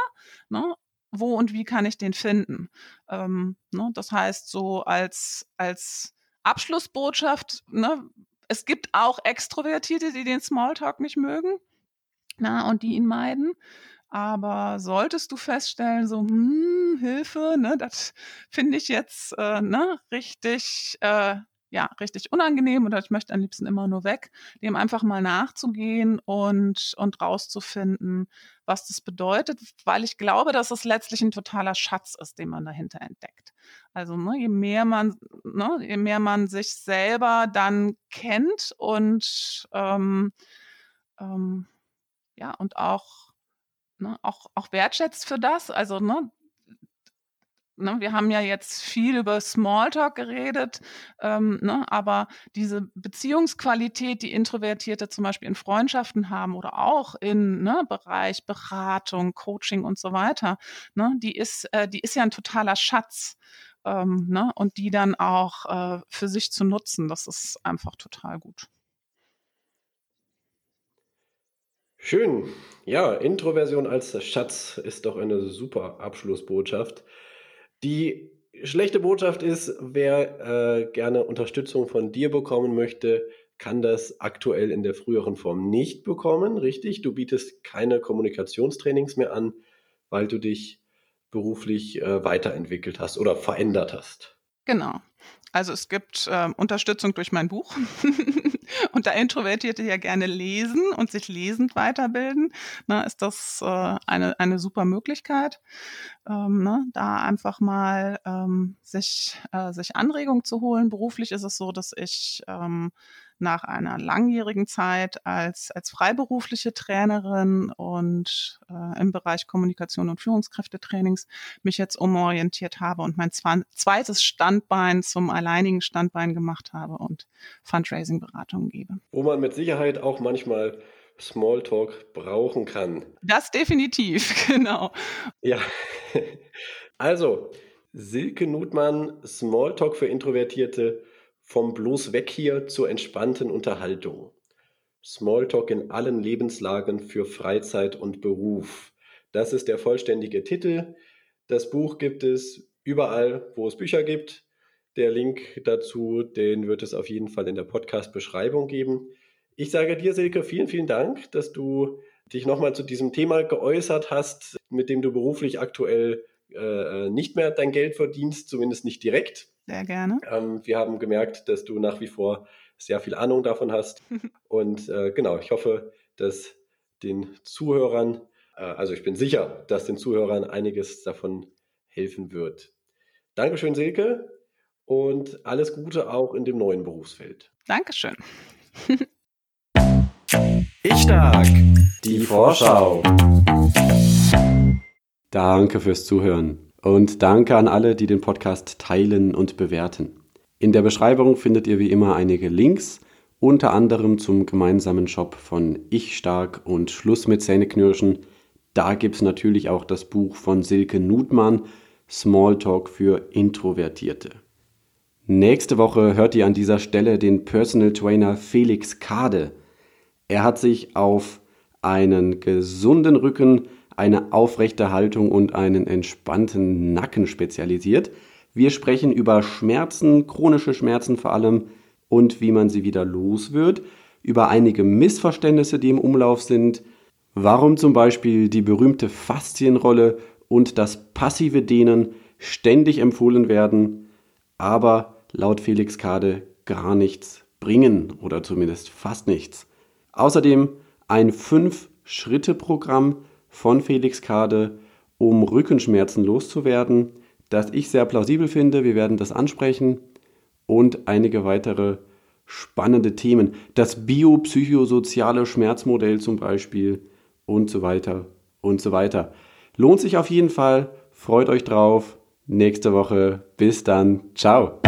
Ne, wo und wie kann ich den finden? Ähm, ne, das heißt, so als, als Abschlussbotschaft, ne, es gibt auch Extrovertierte, die den Smalltalk nicht mögen na, und die ihn meiden. Aber solltest du feststellen, so, hm, Hilfe, ne, das finde ich jetzt äh, ne, richtig äh, ja, richtig unangenehm oder ich möchte am liebsten immer nur weg, dem einfach mal nachzugehen und, und rauszufinden, was das bedeutet, weil ich glaube, dass es letztlich ein totaler Schatz ist, den man dahinter entdeckt. Also ne, je mehr man, ne, je mehr man sich selber dann kennt und ähm, ähm, ja, und auch, ne, auch, auch wertschätzt für das. Also, ne, ne, wir haben ja jetzt viel über Smalltalk geredet, ähm, ne, aber diese Beziehungsqualität, die Introvertierte zum Beispiel in Freundschaften haben oder auch im ne, Bereich Beratung, Coaching und so weiter, ne, die ist, äh, die ist ja ein totaler Schatz. Ähm, ne, und die dann auch äh, für sich zu nutzen, das ist einfach total gut. Schön. Ja, Introversion als Schatz ist doch eine super Abschlussbotschaft. Die schlechte Botschaft ist, wer äh, gerne Unterstützung von dir bekommen möchte, kann das aktuell in der früheren Form nicht bekommen, richtig? Du bietest keine Kommunikationstrainings mehr an, weil du dich beruflich äh, weiterentwickelt hast oder verändert hast. Genau. Also es gibt äh, Unterstützung durch mein Buch. [LAUGHS] [LAUGHS] und da Introvertierte ja gerne lesen und sich lesend weiterbilden, ne, ist das äh, eine, eine super Möglichkeit, ähm, ne, da einfach mal ähm, sich, äh, sich Anregung zu holen. Beruflich ist es so, dass ich ähm, nach einer langjährigen Zeit als, als freiberufliche Trainerin und äh, im Bereich Kommunikation und Führungskräftetrainings mich jetzt umorientiert habe und mein zweites Standbein zum alleinigen Standbein gemacht habe und Fundraising-Beratungen gebe. Wo man mit Sicherheit auch manchmal Smalltalk brauchen kann. Das definitiv, [LAUGHS] genau. Ja, also Silke Nutmann, Smalltalk für Introvertierte vom bloß weg hier zur entspannten Unterhaltung. Smalltalk in allen Lebenslagen für Freizeit und Beruf. Das ist der vollständige Titel. Das Buch gibt es überall, wo es Bücher gibt. Der Link dazu, den wird es auf jeden Fall in der Podcast-Beschreibung geben. Ich sage dir, Silke, vielen, vielen Dank, dass du dich nochmal zu diesem Thema geäußert hast, mit dem du beruflich aktuell äh, nicht mehr dein Geld verdienst, zumindest nicht direkt. Sehr gerne. Ähm, wir haben gemerkt, dass du nach wie vor sehr viel Ahnung davon hast. [LAUGHS] Und äh, genau, ich hoffe, dass den Zuhörern, äh, also ich bin sicher, dass den Zuhörern einiges davon helfen wird. Dankeschön, Silke, und alles Gute auch in dem neuen Berufsfeld. Dankeschön. [LAUGHS] ich stark, die Vorschau. Danke fürs Zuhören. Und danke an alle, die den Podcast teilen und bewerten. In der Beschreibung findet ihr wie immer einige Links, unter anderem zum gemeinsamen Shop von Ich Stark und Schluss mit Zähneknirschen. Da gibt es natürlich auch das Buch von Silke Nutmann, Smalltalk für Introvertierte. Nächste Woche hört ihr an dieser Stelle den Personal Trainer Felix Kade. Er hat sich auf einen gesunden Rücken, eine aufrechte Haltung und einen entspannten Nacken spezialisiert. Wir sprechen über Schmerzen, chronische Schmerzen vor allem und wie man sie wieder los wird, über einige Missverständnisse, die im Umlauf sind, warum zum Beispiel die berühmte Faszienrolle und das passive Dehnen ständig empfohlen werden, aber laut Felix Kade gar nichts bringen oder zumindest fast nichts. Außerdem ein 5-Schritte-Programm von Felix Kade, um Rückenschmerzen loszuwerden, das ich sehr plausibel finde. Wir werden das ansprechen und einige weitere spannende Themen. Das biopsychosoziale Schmerzmodell zum Beispiel und so weiter und so weiter. Lohnt sich auf jeden Fall. Freut euch drauf. Nächste Woche. Bis dann. Ciao.